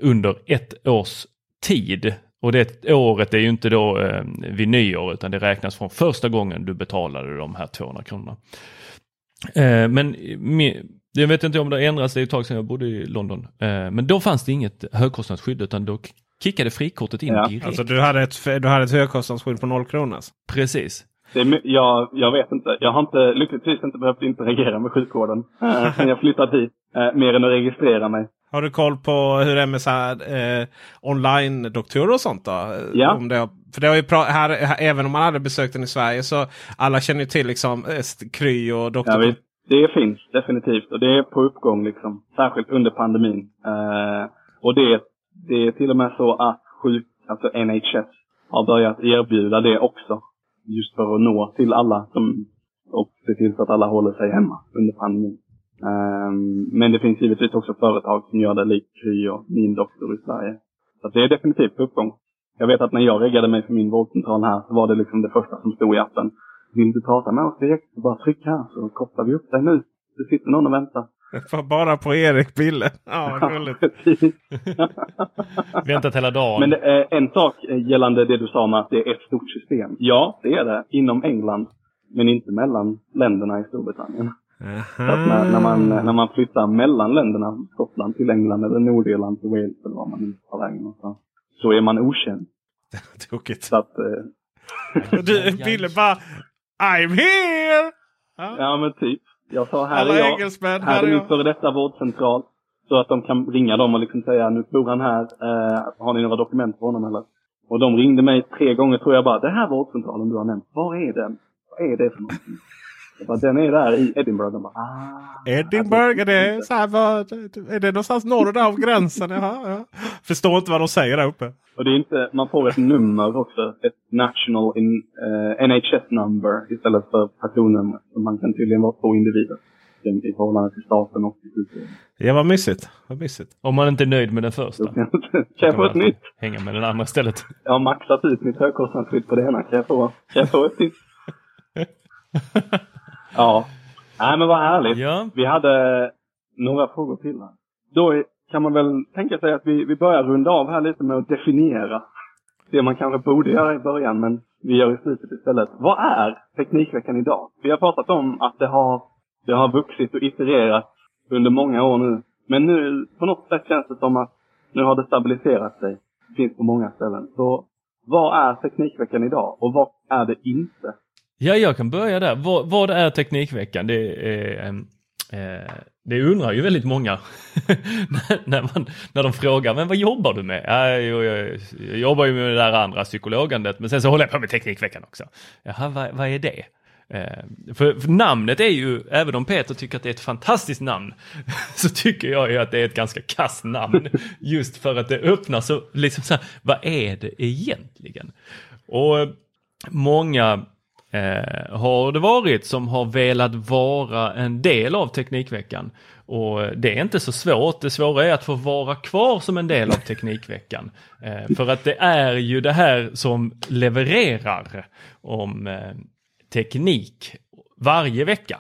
under ett års tid. Och det året är ju inte då eh, vid nyår utan det räknas från första gången du betalade de här 200 kronorna. Eh, men jag vet inte om det har ändrats, det är ett tag sedan jag bodde i London. Eh, men då fanns det inget högkostnadsskydd utan då kickade frikortet in Ja. direkt. Alltså du hade ett, du hade ett högkostnadsskydd på noll kronor. alltså. Precis. det jag, jag vet inte. Jag har inte, lyckligtvis inte behövt interagera med sjukvården eh, sen jag flyttat hit. Eh, mer än att registrera mig. Har du koll på hur det är med så här, eh, online-doktorer och sånt? då? Ja. Om det, har- för det har ju här, här, även om man hade besökt den i Sverige så alla känner ju till liksom eh, Kry och. Jag vet, det finns definitivt och det är på uppgång liksom. Särskilt under pandemin. Eh, och det, det är till och med så att sjuk, alltså NHS har börjat erbjuda det också. Just för att nå till alla som, och se till så att alla håller sig hemma under pandemin. Eh, men det finns givetvis också företag som gör det likt Kry och Min Doktor i Sverige. Så det är definitivt på uppgång. Jag vet att när jag reggade mig för min vårdcentral här så var det liksom det första som stod i appen. Vill du prata med oss direkt så bara tryck här så kopplar vi upp dig nu. Det sitter någon och väntar. Bara på Erik Bille. Ja, vad gulligt. Väntat hela dagen. Men det är en sak eh, gällande det du sa om att det är ett stort system. Ja, det är det inom England. Men inte mellan länderna i Storbritannien. När, när, man, när man flyttar mellan länderna, Skottland till England eller Nordirland till Wales eller var man nu tar vägen någonstans. Så är man okänd. Tokigt. Så att, eh, Du, Bille bara I'm here! Ja. ja men typ. Jag sa här Alla är jag. engelsmän, här här är min före detta vårdcentral. Så att de kan ringa dem och liksom säga nu bor han här. Eh, har ni några dokument på honom eller? Och de ringde mig tre gånger tror jag bara. Det här vårdcentralen du har nämnt. Var är den? Vad är det för någonting? Bara, den är där i Edinburgh. De bara, ah. Edinburgh, är det så här, vad, är det någonstans norr av gränsen? Jaha, ja. Förstår inte vad de säger där uppe. Och det är inte, man får ett nummer också. Ett national in, eh, NHS number istället för personnummer. Man kan tydligen vara två individer. i- förhållande till staten och till. Ja, vad mysigt. Vad mysigt. Om man inte är nöjd med den första. Kan jag- få ett nytt? Hänga med den andra istället. Jag har maxat ut mitt högkostnadsskydd på det ena. Kan jag få, kan jag få ett till? ja. Nej men vad härligt. Ja. Vi hade några frågor till här. Då kan man väl tänka sig att vi, vi börjar runda av här lite med att definiera. Det man kanske borde göra i början men vi gör i slutet istället. Vad är Teknikveckan idag? Vi har pratat om att det har, det har vuxit och itererat under många år nu. Men nu på något sätt känns det som att nu har det stabiliserat sig. Finns på många ställen. Så vad är Teknikveckan idag och vad är det inte? Ja, jag kan börja där. Vad, vad är Teknikveckan? Det, är, ehm, eh, det undrar ju väldigt många när, man, när de frågar, men vad jobbar du med? Ja, jo, jag, jag jobbar ju med det där andra psykologandet, men sen så håller jag på med Teknikveckan också. Jaha, vad, vad är det? Eh, för, för namnet är ju, även om Peter tycker att det är ett fantastiskt namn, så tycker jag ju att det är ett ganska kass namn. Just för att det öppnar så, liksom så här, vad är det egentligen? Och eh, många eh, har det varit som har velat vara en del av Teknikveckan. Och det är inte så svårt. Det svåra är att få vara kvar som en del av Teknikveckan. Eh, för att det är ju det här som levererar om eh, teknik varje vecka.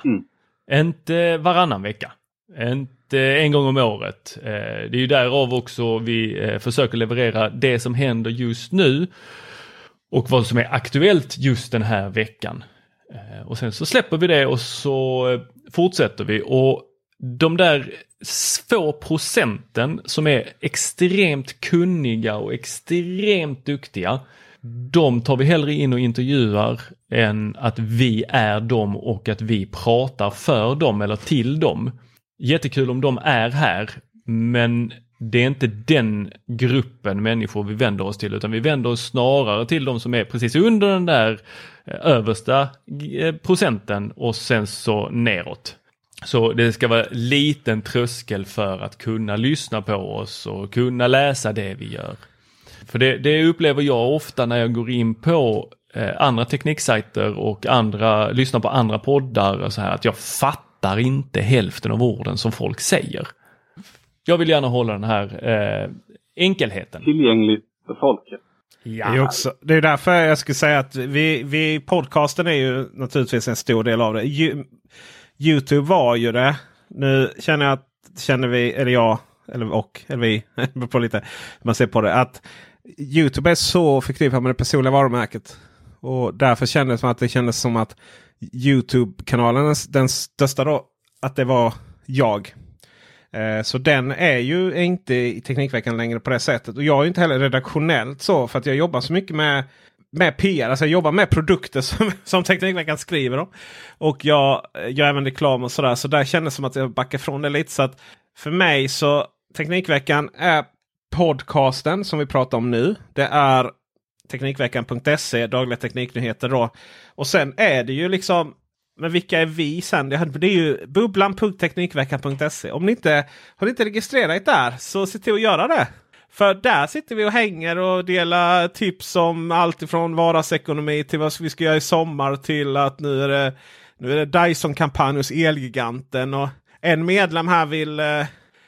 Inte varannan vecka. Inte en gång om året. Det är ju därav också vi försöker leverera det som händer just nu och vad som är aktuellt just den här veckan. Eh, och sen så släpper vi det och så eh, fortsätter vi och de där få procenten som är extremt kunniga och extremt duktiga de tar vi hellre in och intervjuar än att vi är dem och att vi pratar för dem eller till dem. Jättekul om de är här, men det är inte den gruppen människor vi vänder oss till utan vi vänder oss snarare till de som är precis under den där eh, översta eh, procenten och sen så neråt. Så det ska vara liten tröskel för att kunna lyssna på oss och kunna läsa det vi gör. För det, det upplever jag ofta när jag går in på eh, andra tekniksajter och andra, lyssnar på andra poddar och så här att jag fattar inte hälften av orden som folk säger. Jag vill gärna hålla den här eh, enkelheten. Tillgängligt för folket. Ja. Det, är också, det är därför jag skulle säga att vi, vi, podcasten är ju naturligtvis en stor del av det. Youtube var ju det. Nu känner jag att, känner vi, eller jag, eller och, eller vi, på lite hur man ser på det. Att Youtube är så förknippat med det personliga varumärket. Och därför kändes det som att det kändes som att Youtube-kanalen, den största då, att det var jag. Eh, så den är ju inte i Teknikveckan längre på det sättet. Och jag är inte heller redaktionellt så för att jag jobbar så mycket med med PR, alltså jag jobbar med produkter som, som Teknikveckan skriver om. Och jag eh, gör även reklam och sådär. Så där kändes det som att jag backar från det lite. Så att för mig så Teknikveckan är podcasten som vi pratar om nu. Det är Teknikveckan.se, dagliga tekniknyheter då. Och sen är det ju liksom men vilka är vi sen? Det är ju bubblan.teknikveckan.se. Om ni inte har ni inte registrerat er där så se till att göra det. För där sitter vi och hänger och delar tips om allt ifrån vardagsekonomi till vad vi ska göra i sommar till att nu är det, nu är det Dyson-kampanj hos Elgiganten. Och en medlem här vill eh,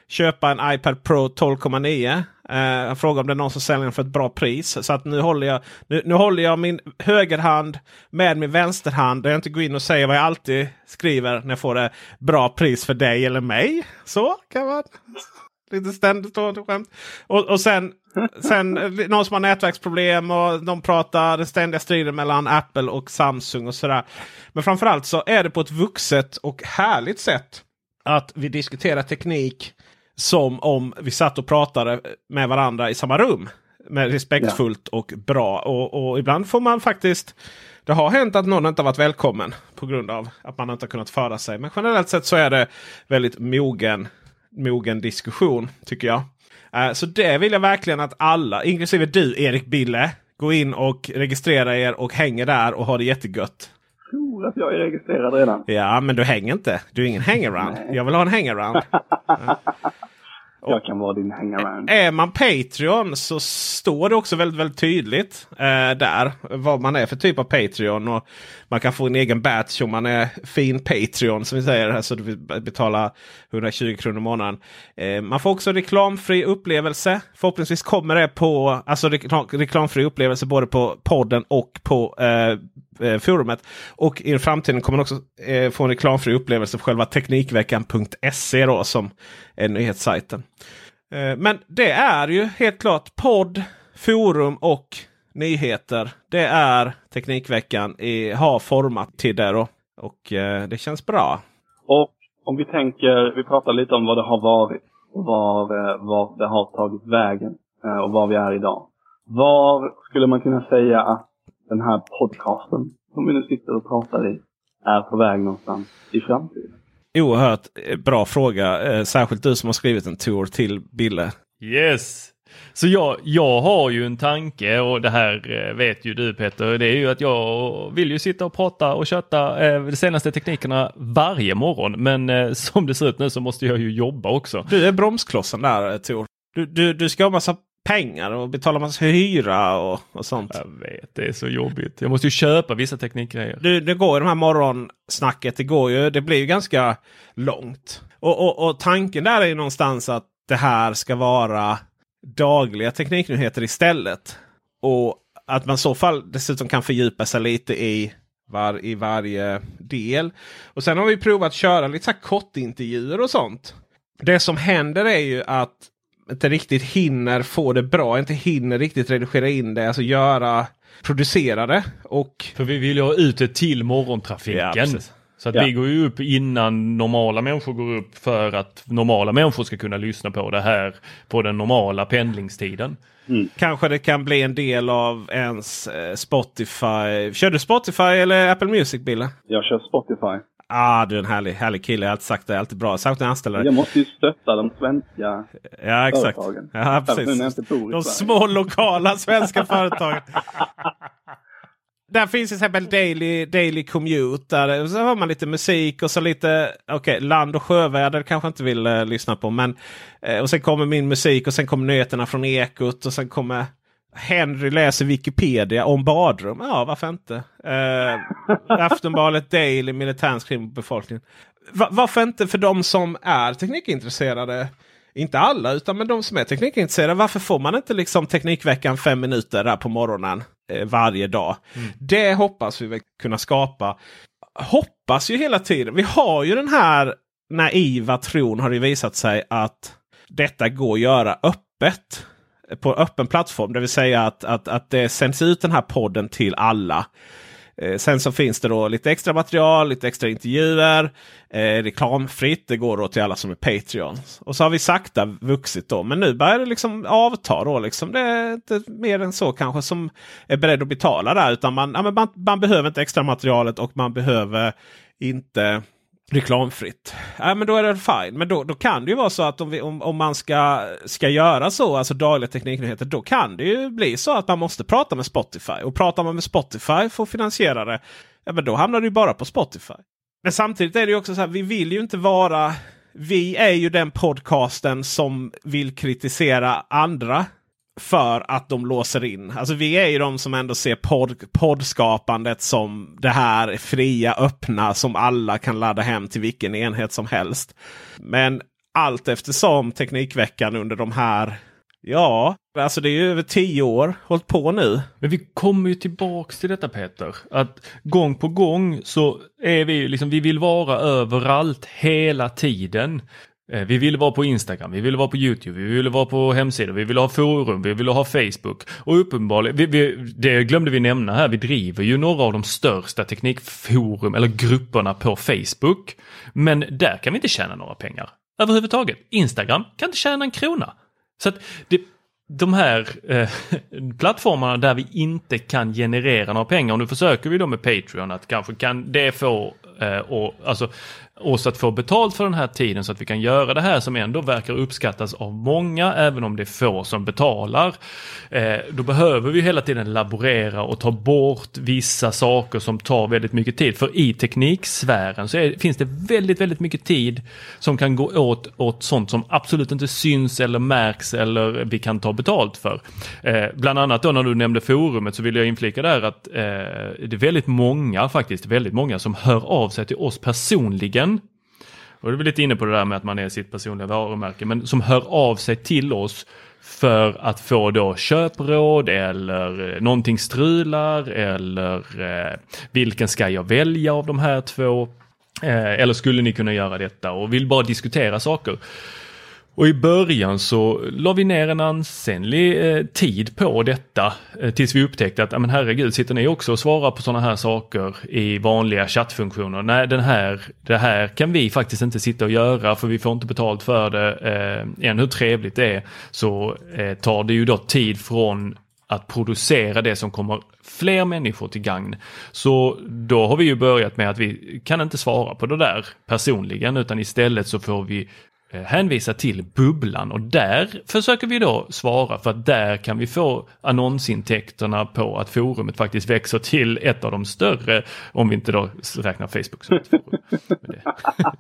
köpa en iPad Pro 12,9. Eh, uh, jag frågar om det är någon som säljer den för ett bra pris. Så att nu håller jag, nu, nu håller jag min högerhand med min vänsterhand. Där jag inte går in och säger vad jag alltid skriver när jag får det bra pris för dig eller mig. Så kan man. Lite ständigt skämt. Och, och sen, sen eh, någon som har nätverksproblem och de pratar den ständiga striden mellan Apple och Samsung och sådär. Men framförallt så är det på ett vuxet och härligt sätt att vi diskuterar teknik som om vi satt och pratade med varandra i samma rum. Med respektfullt ja. och bra. Och, och, ibland får man faktiskt det har hänt att någon inte har varit välkommen på grund av att man inte har kunnat föra sig. Men generellt sett så är det väldigt mogen, mogen diskussion tycker jag. Uh, så det vill jag verkligen att alla, inklusive du Erik Bille, gå in och registrera er och hänger där och ha det jättegött tror att jag är registrerad redan. Ja, men du hänger inte. Du är ingen hangaround. Jag vill ha en hangaround. Jag kan vara din hangaround. Är man Patreon så står det också väldigt, väldigt tydligt eh, där vad man är för typ av Patreon. Och man kan få en egen batch om man är fin Patreon som vi säger. Alltså du betalar 120 kronor i månaden. Eh, man får också reklamfri upplevelse. Förhoppningsvis kommer det på alltså reklamfri upplevelse både på podden och på eh, eh, forumet. Och i framtiden kommer man också eh, få en reklamfri upplevelse på själva Teknikveckan.se då som är nyhetssajten. Eh, men det är ju helt klart podd, forum och nyheter. Det är Teknikveckan i, har format till det då. Och eh, det känns bra. Och om vi tänker, vi pratar lite om vad det har varit. Och var, eh, var det har tagit vägen. Eh, och var vi är idag. Var skulle man kunna säga att den här podcasten som vi nu sitter och pratar i är på väg någonstans i framtiden? Oerhört eh, bra fråga. Särskilt du som har skrivit en tour till Bille. Yes! Så jag, jag har ju en tanke och det här eh, vet ju du Peter. Det är ju att jag vill ju sitta och prata och köta eh, de senaste teknikerna varje morgon. Men eh, som det ser ut nu så måste jag ju jobba också. Du är bromsklossen där Tor. Du, du, du ska ha massa pengar och betala massa hyra och, och sånt. Jag vet, det är så jobbigt. Jag måste ju köpa vissa teknikgrejer. Du, det går ju de här morgonsnacket. Det går ju, det blir ju ganska långt. Och, och, och tanken där är ju någonstans att det här ska vara dagliga tekniknyheter istället. Och att man i så fall dessutom kan fördjupa sig lite i var, i varje del. Och sen har vi provat att köra lite så här kortintervjuer och sånt. Det som händer är ju att inte riktigt hinner få det bra. Inte hinner riktigt redigera in det. Alltså göra, producera det. Och... För vi vill ju ha ut det till morgontrafiken. Ja. Så att Ja. vi går ju upp innan normala människor går upp för att normala människor ska kunna lyssna på det här på den normala pendlingstiden. Kanske det kan bli en del av ens eh, Spotify. Kör du Spotify eller Apple Music Bille? Jag kör Spotify. Ah, du är en härlig, härlig kille. Jag har alltid sagt det. Alltid bra. Särskilt när jag anställer dig. Jag måste ju stötta de svenska Ja, exakt. företagen. Ja, precis. De Sverige. små lokala svenska företagen. Där finns till exempel Daily, Daily Commute. Där så har man lite musik och så lite okay, land och sjöväder kanske inte vill eh, lyssna på. Men, eh, och sen kommer min musik och sen kommer nyheterna från Ekot och sen kommer Henry läser Wikipedia om badrum. Ja, varför inte? Eh, Aftonbladet Daily, militärens kring befolkningen. Va- varför inte för de som är teknikintresserade? Inte alla, utan men de som är teknikintresserade. Varför får man inte liksom Teknikveckan fem minuter där på morgonen eh, varje dag? Det hoppas vi väl kunna skapa. Hoppas ju hela tiden. Vi har ju den här naiva tron har det visat sig att detta går att göra öppet. På öppen plattform. Det vill säga att, att, att det sänds ut den här podden till alla. Eh, sen så finns det då lite extra material, lite extra intervjuer. Eh, reklamfritt. Det går då till alla som är Patreons. Och så har vi sakta vuxit då. Men nu börjar det liksom avta då. Liksom. Det är inte mer än så kanske som är beredd att betala där. Utan man, ja, men man, man behöver inte extra materialet och man behöver inte reklamfritt. Ja, men då är det fine. Men då, då kan det ju vara så att om, vi, om, om man ska, ska göra så, alltså dagliga tekniknyheter, då kan det ju bli så att man måste prata med Spotify. Och pratar man med Spotify för att finansiera det, ja, men då hamnar det ju bara på Spotify. Men samtidigt är det ju också så här, vi vill ju inte vara... Vi är ju den podcasten som vill kritisera andra för att de låser in. Alltså vi är ju de som ändå ser podd, poddskapandet som det här fria, öppna som alla kan ladda hem till vilken enhet som helst. Men allt eftersom Teknikveckan under de här, ja, alltså det är ju över tio år hållit på nu. Men vi kommer ju tillbaks till detta Peter. Att gång på gång så är vi ju liksom, vi vill vara överallt hela tiden. Eh, vi vill vara på Instagram, vi vill vara på Youtube, vi vill vara på hemsidor, vi vill ha forum, vi vill ha Facebook. Och uppenbarligen, vi, vi, det glömde vi nämna här, vi driver ju några av de största teknikforum eller grupperna på Facebook. Men där kan vi inte tjäna några pengar. Överhuvudtaget. Instagram kan inte tjäna en krona. Så att det, de här eh, plattformarna där vi inte kan generera några pengar. Och nu försöker vi då med Patreon att kanske kan det få eh, och, alltså, oss att få betalt för den här tiden så att vi kan göra det här som ändå verkar uppskattas av många även om det är få som betalar. Eh, då behöver vi hela tiden laborera och ta bort vissa saker som tar väldigt mycket tid. För i tekniksfären så är, finns det väldigt, väldigt mycket tid som kan gå åt, åt sånt som absolut inte syns eller märks eller vi kan ta betalt för. Eh, bland annat då när du nämnde forumet så vill jag inflika där att eh, det är väldigt många faktiskt, väldigt många som hör av sig till oss personligen och du är lite inne på det där med att man är sitt personliga varumärke, men som hör av sig till oss för att få då köpråd eller eh, någonting strular eller eh, vilken ska jag välja av de här två? Eh, eller skulle ni kunna göra detta och vill bara diskutera saker. Och i början så la vi ner en ansenlig eh, tid på detta eh, tills vi upptäckte att, ja men herregud, sitter ni också och svarar på sådana här saker i vanliga chattfunktioner? Nej, den här, det här kan vi faktiskt inte sitta och göra för vi får inte betalt för det. Eh, än hur trevligt det är så eh, tar det ju då tid från att producera det som kommer fler människor till gagn. Så då har vi ju börjat med att vi kan inte svara på det där personligen utan istället så får vi Eh, hänvisa till bubblan och där försöker vi då svara för att där kan vi få annonsintäkterna på att forumet faktiskt växer till ett av de större om vi inte då räknar Facebook som ett forum. Men det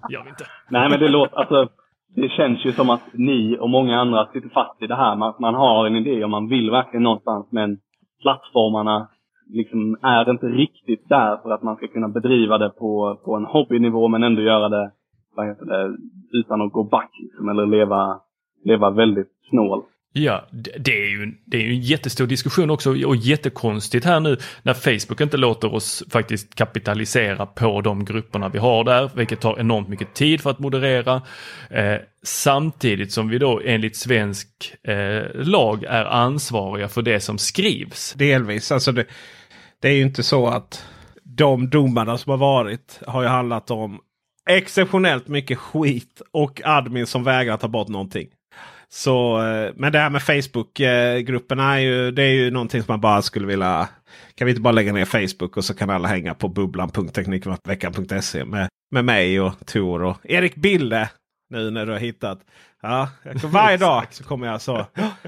gör vi inte. Nej, men det låter, alltså, det känns ju som att ni och många andra sitter fast i det här. Man, man har en idé och man vill verkligen någonstans, men plattformarna liksom är inte riktigt där för att man ska kunna bedriva det på, på en hobbynivå men ändå göra det, vad heter det, utan att gå back liksom, eller leva, leva väldigt snålt. Ja, det är, ju, en- det är ju en jättestor diskussion också och jättekonstigt här nu när Facebook inte låter oss faktiskt kapitalisera på de grupperna vi har där, vilket tar enormt mycket tid för att moderera. Eh, samtidigt som vi då enligt svensk eh, lag är ansvariga för det som skrivs. Delvis. Alltså det, det är ju inte så att de domarna som har varit har ju handlat om exceptionellt mycket skit och admin som vägrar ta bort någonting. Så, eh, men det här med Facebook-grupperna är ju, det är ju någonting som man bara skulle vilja... Kan vi inte bara lägga ner Facebook och så kan alla hänga på bubblan.teknikveckan.se med, med mig och Tor och Erik Bille. Nu när du har hittat. Ja, varje dag så kommer jag så.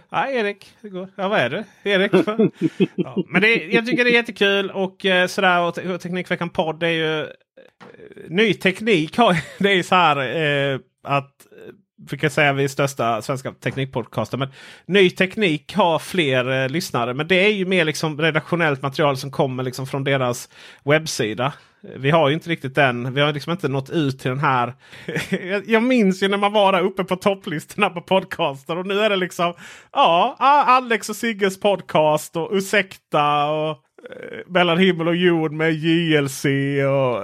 Ja, Erik. Det går. Ja, vad är det? Erik? Ja, men det, jag tycker det är jättekul och eh, sådär. Och, Te- och Teknikveckan podd är ju Eh, ny teknik. Har, det är ju så här eh, att eh, vi kan säga vi är största svenska teknikpodcasten. Men ny teknik har fler eh, lyssnare. Men det är ju mer liksom redaktionellt material som kommer liksom från deras webbsida. Eh, vi har ju inte riktigt den. Vi har liksom inte nått ut till den här. jag, minns ju när man var där uppe på topplistorna på podcaster. Och nu är det liksom ja, Alex och Sigges podcast och Ursäkta. och eh, Mellan himmel och jord med JLC. och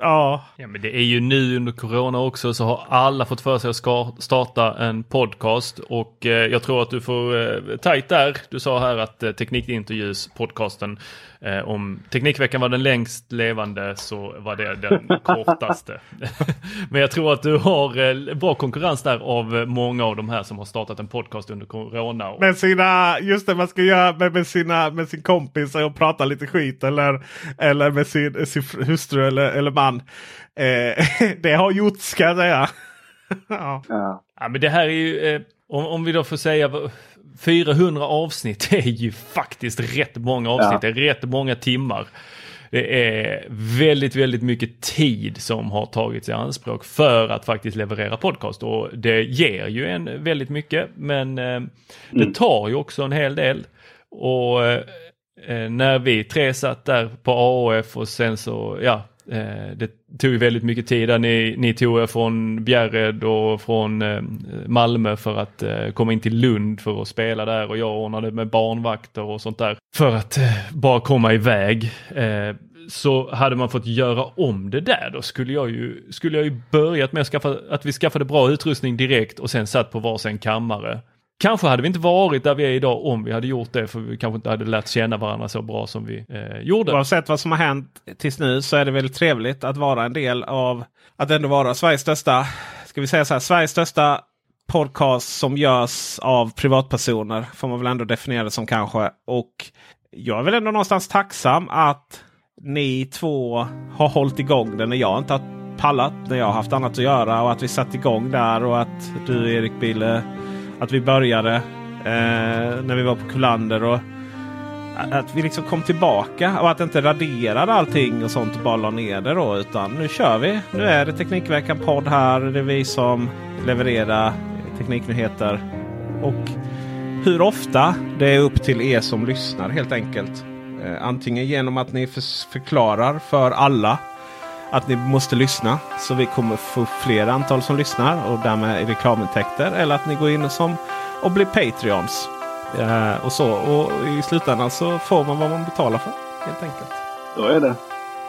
Ja, Ja, men det är ju nu under corona också så har alla fått för sig att ska starta en podcast och eh, jag tror att du får eh, tajt där. Du sa här att eh, Teknikintervjus podcasten eh, om Teknikveckan var den längst levande så var det den kortaste. men jag tror att du har eh, bra konkurrens där av eh, många av de här som har startat en podcast under corona. Och, med sina, just det man ska göra med, med, sina, med sin kompis och prata lite skit eller, eller med sin, sin hustru eller, eller man. Eh, det har gjorts ska jag säga. ja. Ja. Ja, men det här är ju, eh, om, om vi då får säga 400 avsnitt är ju faktiskt rätt många avsnitt, Ja. det är rätt många timmar. Det är väldigt, väldigt mycket tid som har tagits i anspråk för att faktiskt leverera podcast och det ger ju en väldigt mycket men eh, det tar ju också en hel del. Och eh, när vi tre satt där på AOF och sen så, ja, eh, det tog ju väldigt mycket tid. Där ni, ni tog er från Bjärred och från eh, Malmö för att eh, komma in till Lund för att spela där och jag ordnade med barnvakter och sånt där för att eh, bara komma iväg. Eh, så hade man fått göra om det där då skulle jag ju, skulle jag ju börjat med att, skaffa, att vi skaffade bra utrustning direkt och sen satt på varsin kammare. Kanske hade vi inte varit där vi är idag om vi hade gjort det för vi kanske inte hade lärt känna varandra så bra som vi eh, gjorde. Oavsett vad som har hänt tills nu så är det väldigt trevligt att vara en del av att ändå vara Sveriges största, ska vi säga så här, Sveriges största podcast som görs av privatpersoner. Får man väl ändå definiera det som kanske. Och jag är väl ändå någonstans tacksam att ni två har hållit igång den när jag inte har pallat. När jag har haft annat att göra och att vi satt igång där och att du Erik Bille, att vi började eh, när vi var på Kullander. Och, att vi liksom kom tillbaka och att inte raderade allting och sånt och bara la ner det då. Utan nu kör vi. Nu är det Teknikveckan podd här. Det är vi som levererar tekniknyheter. Och hur ofta det är upp till er som lyssnar helt enkelt. Eh, antingen genom att ni förklarar för alla att ni måste lyssna. Så vi kommer få fler antal som lyssnar och därmed reklamintäkter. Eller att ni går in och, som, och blir Patreons. Eh, och så. Och i slutändan så får man vad man betalar för. Helt enkelt. Så är det.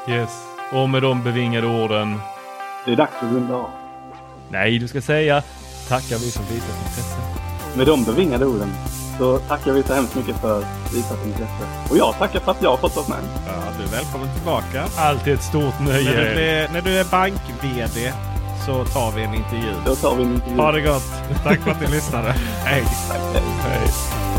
Yes. Och med de bevingade orden. Det är dags att runda av. Nej, du ska säga tackar vi som visat intresse. Med de bevingade orden så tackar vi så hemskt mycket för visat intresse. Och jag tackar för att jag har fått vara med. Ja, du är välkommen tillbaka. Alltid ett stort När du, nöje. blir, när du är bank-VD så tar vi en intervju. Då tar vi en intervju. Ha det gott! Tack för att ni lyssnade. Hej! Tack, hej. Hej.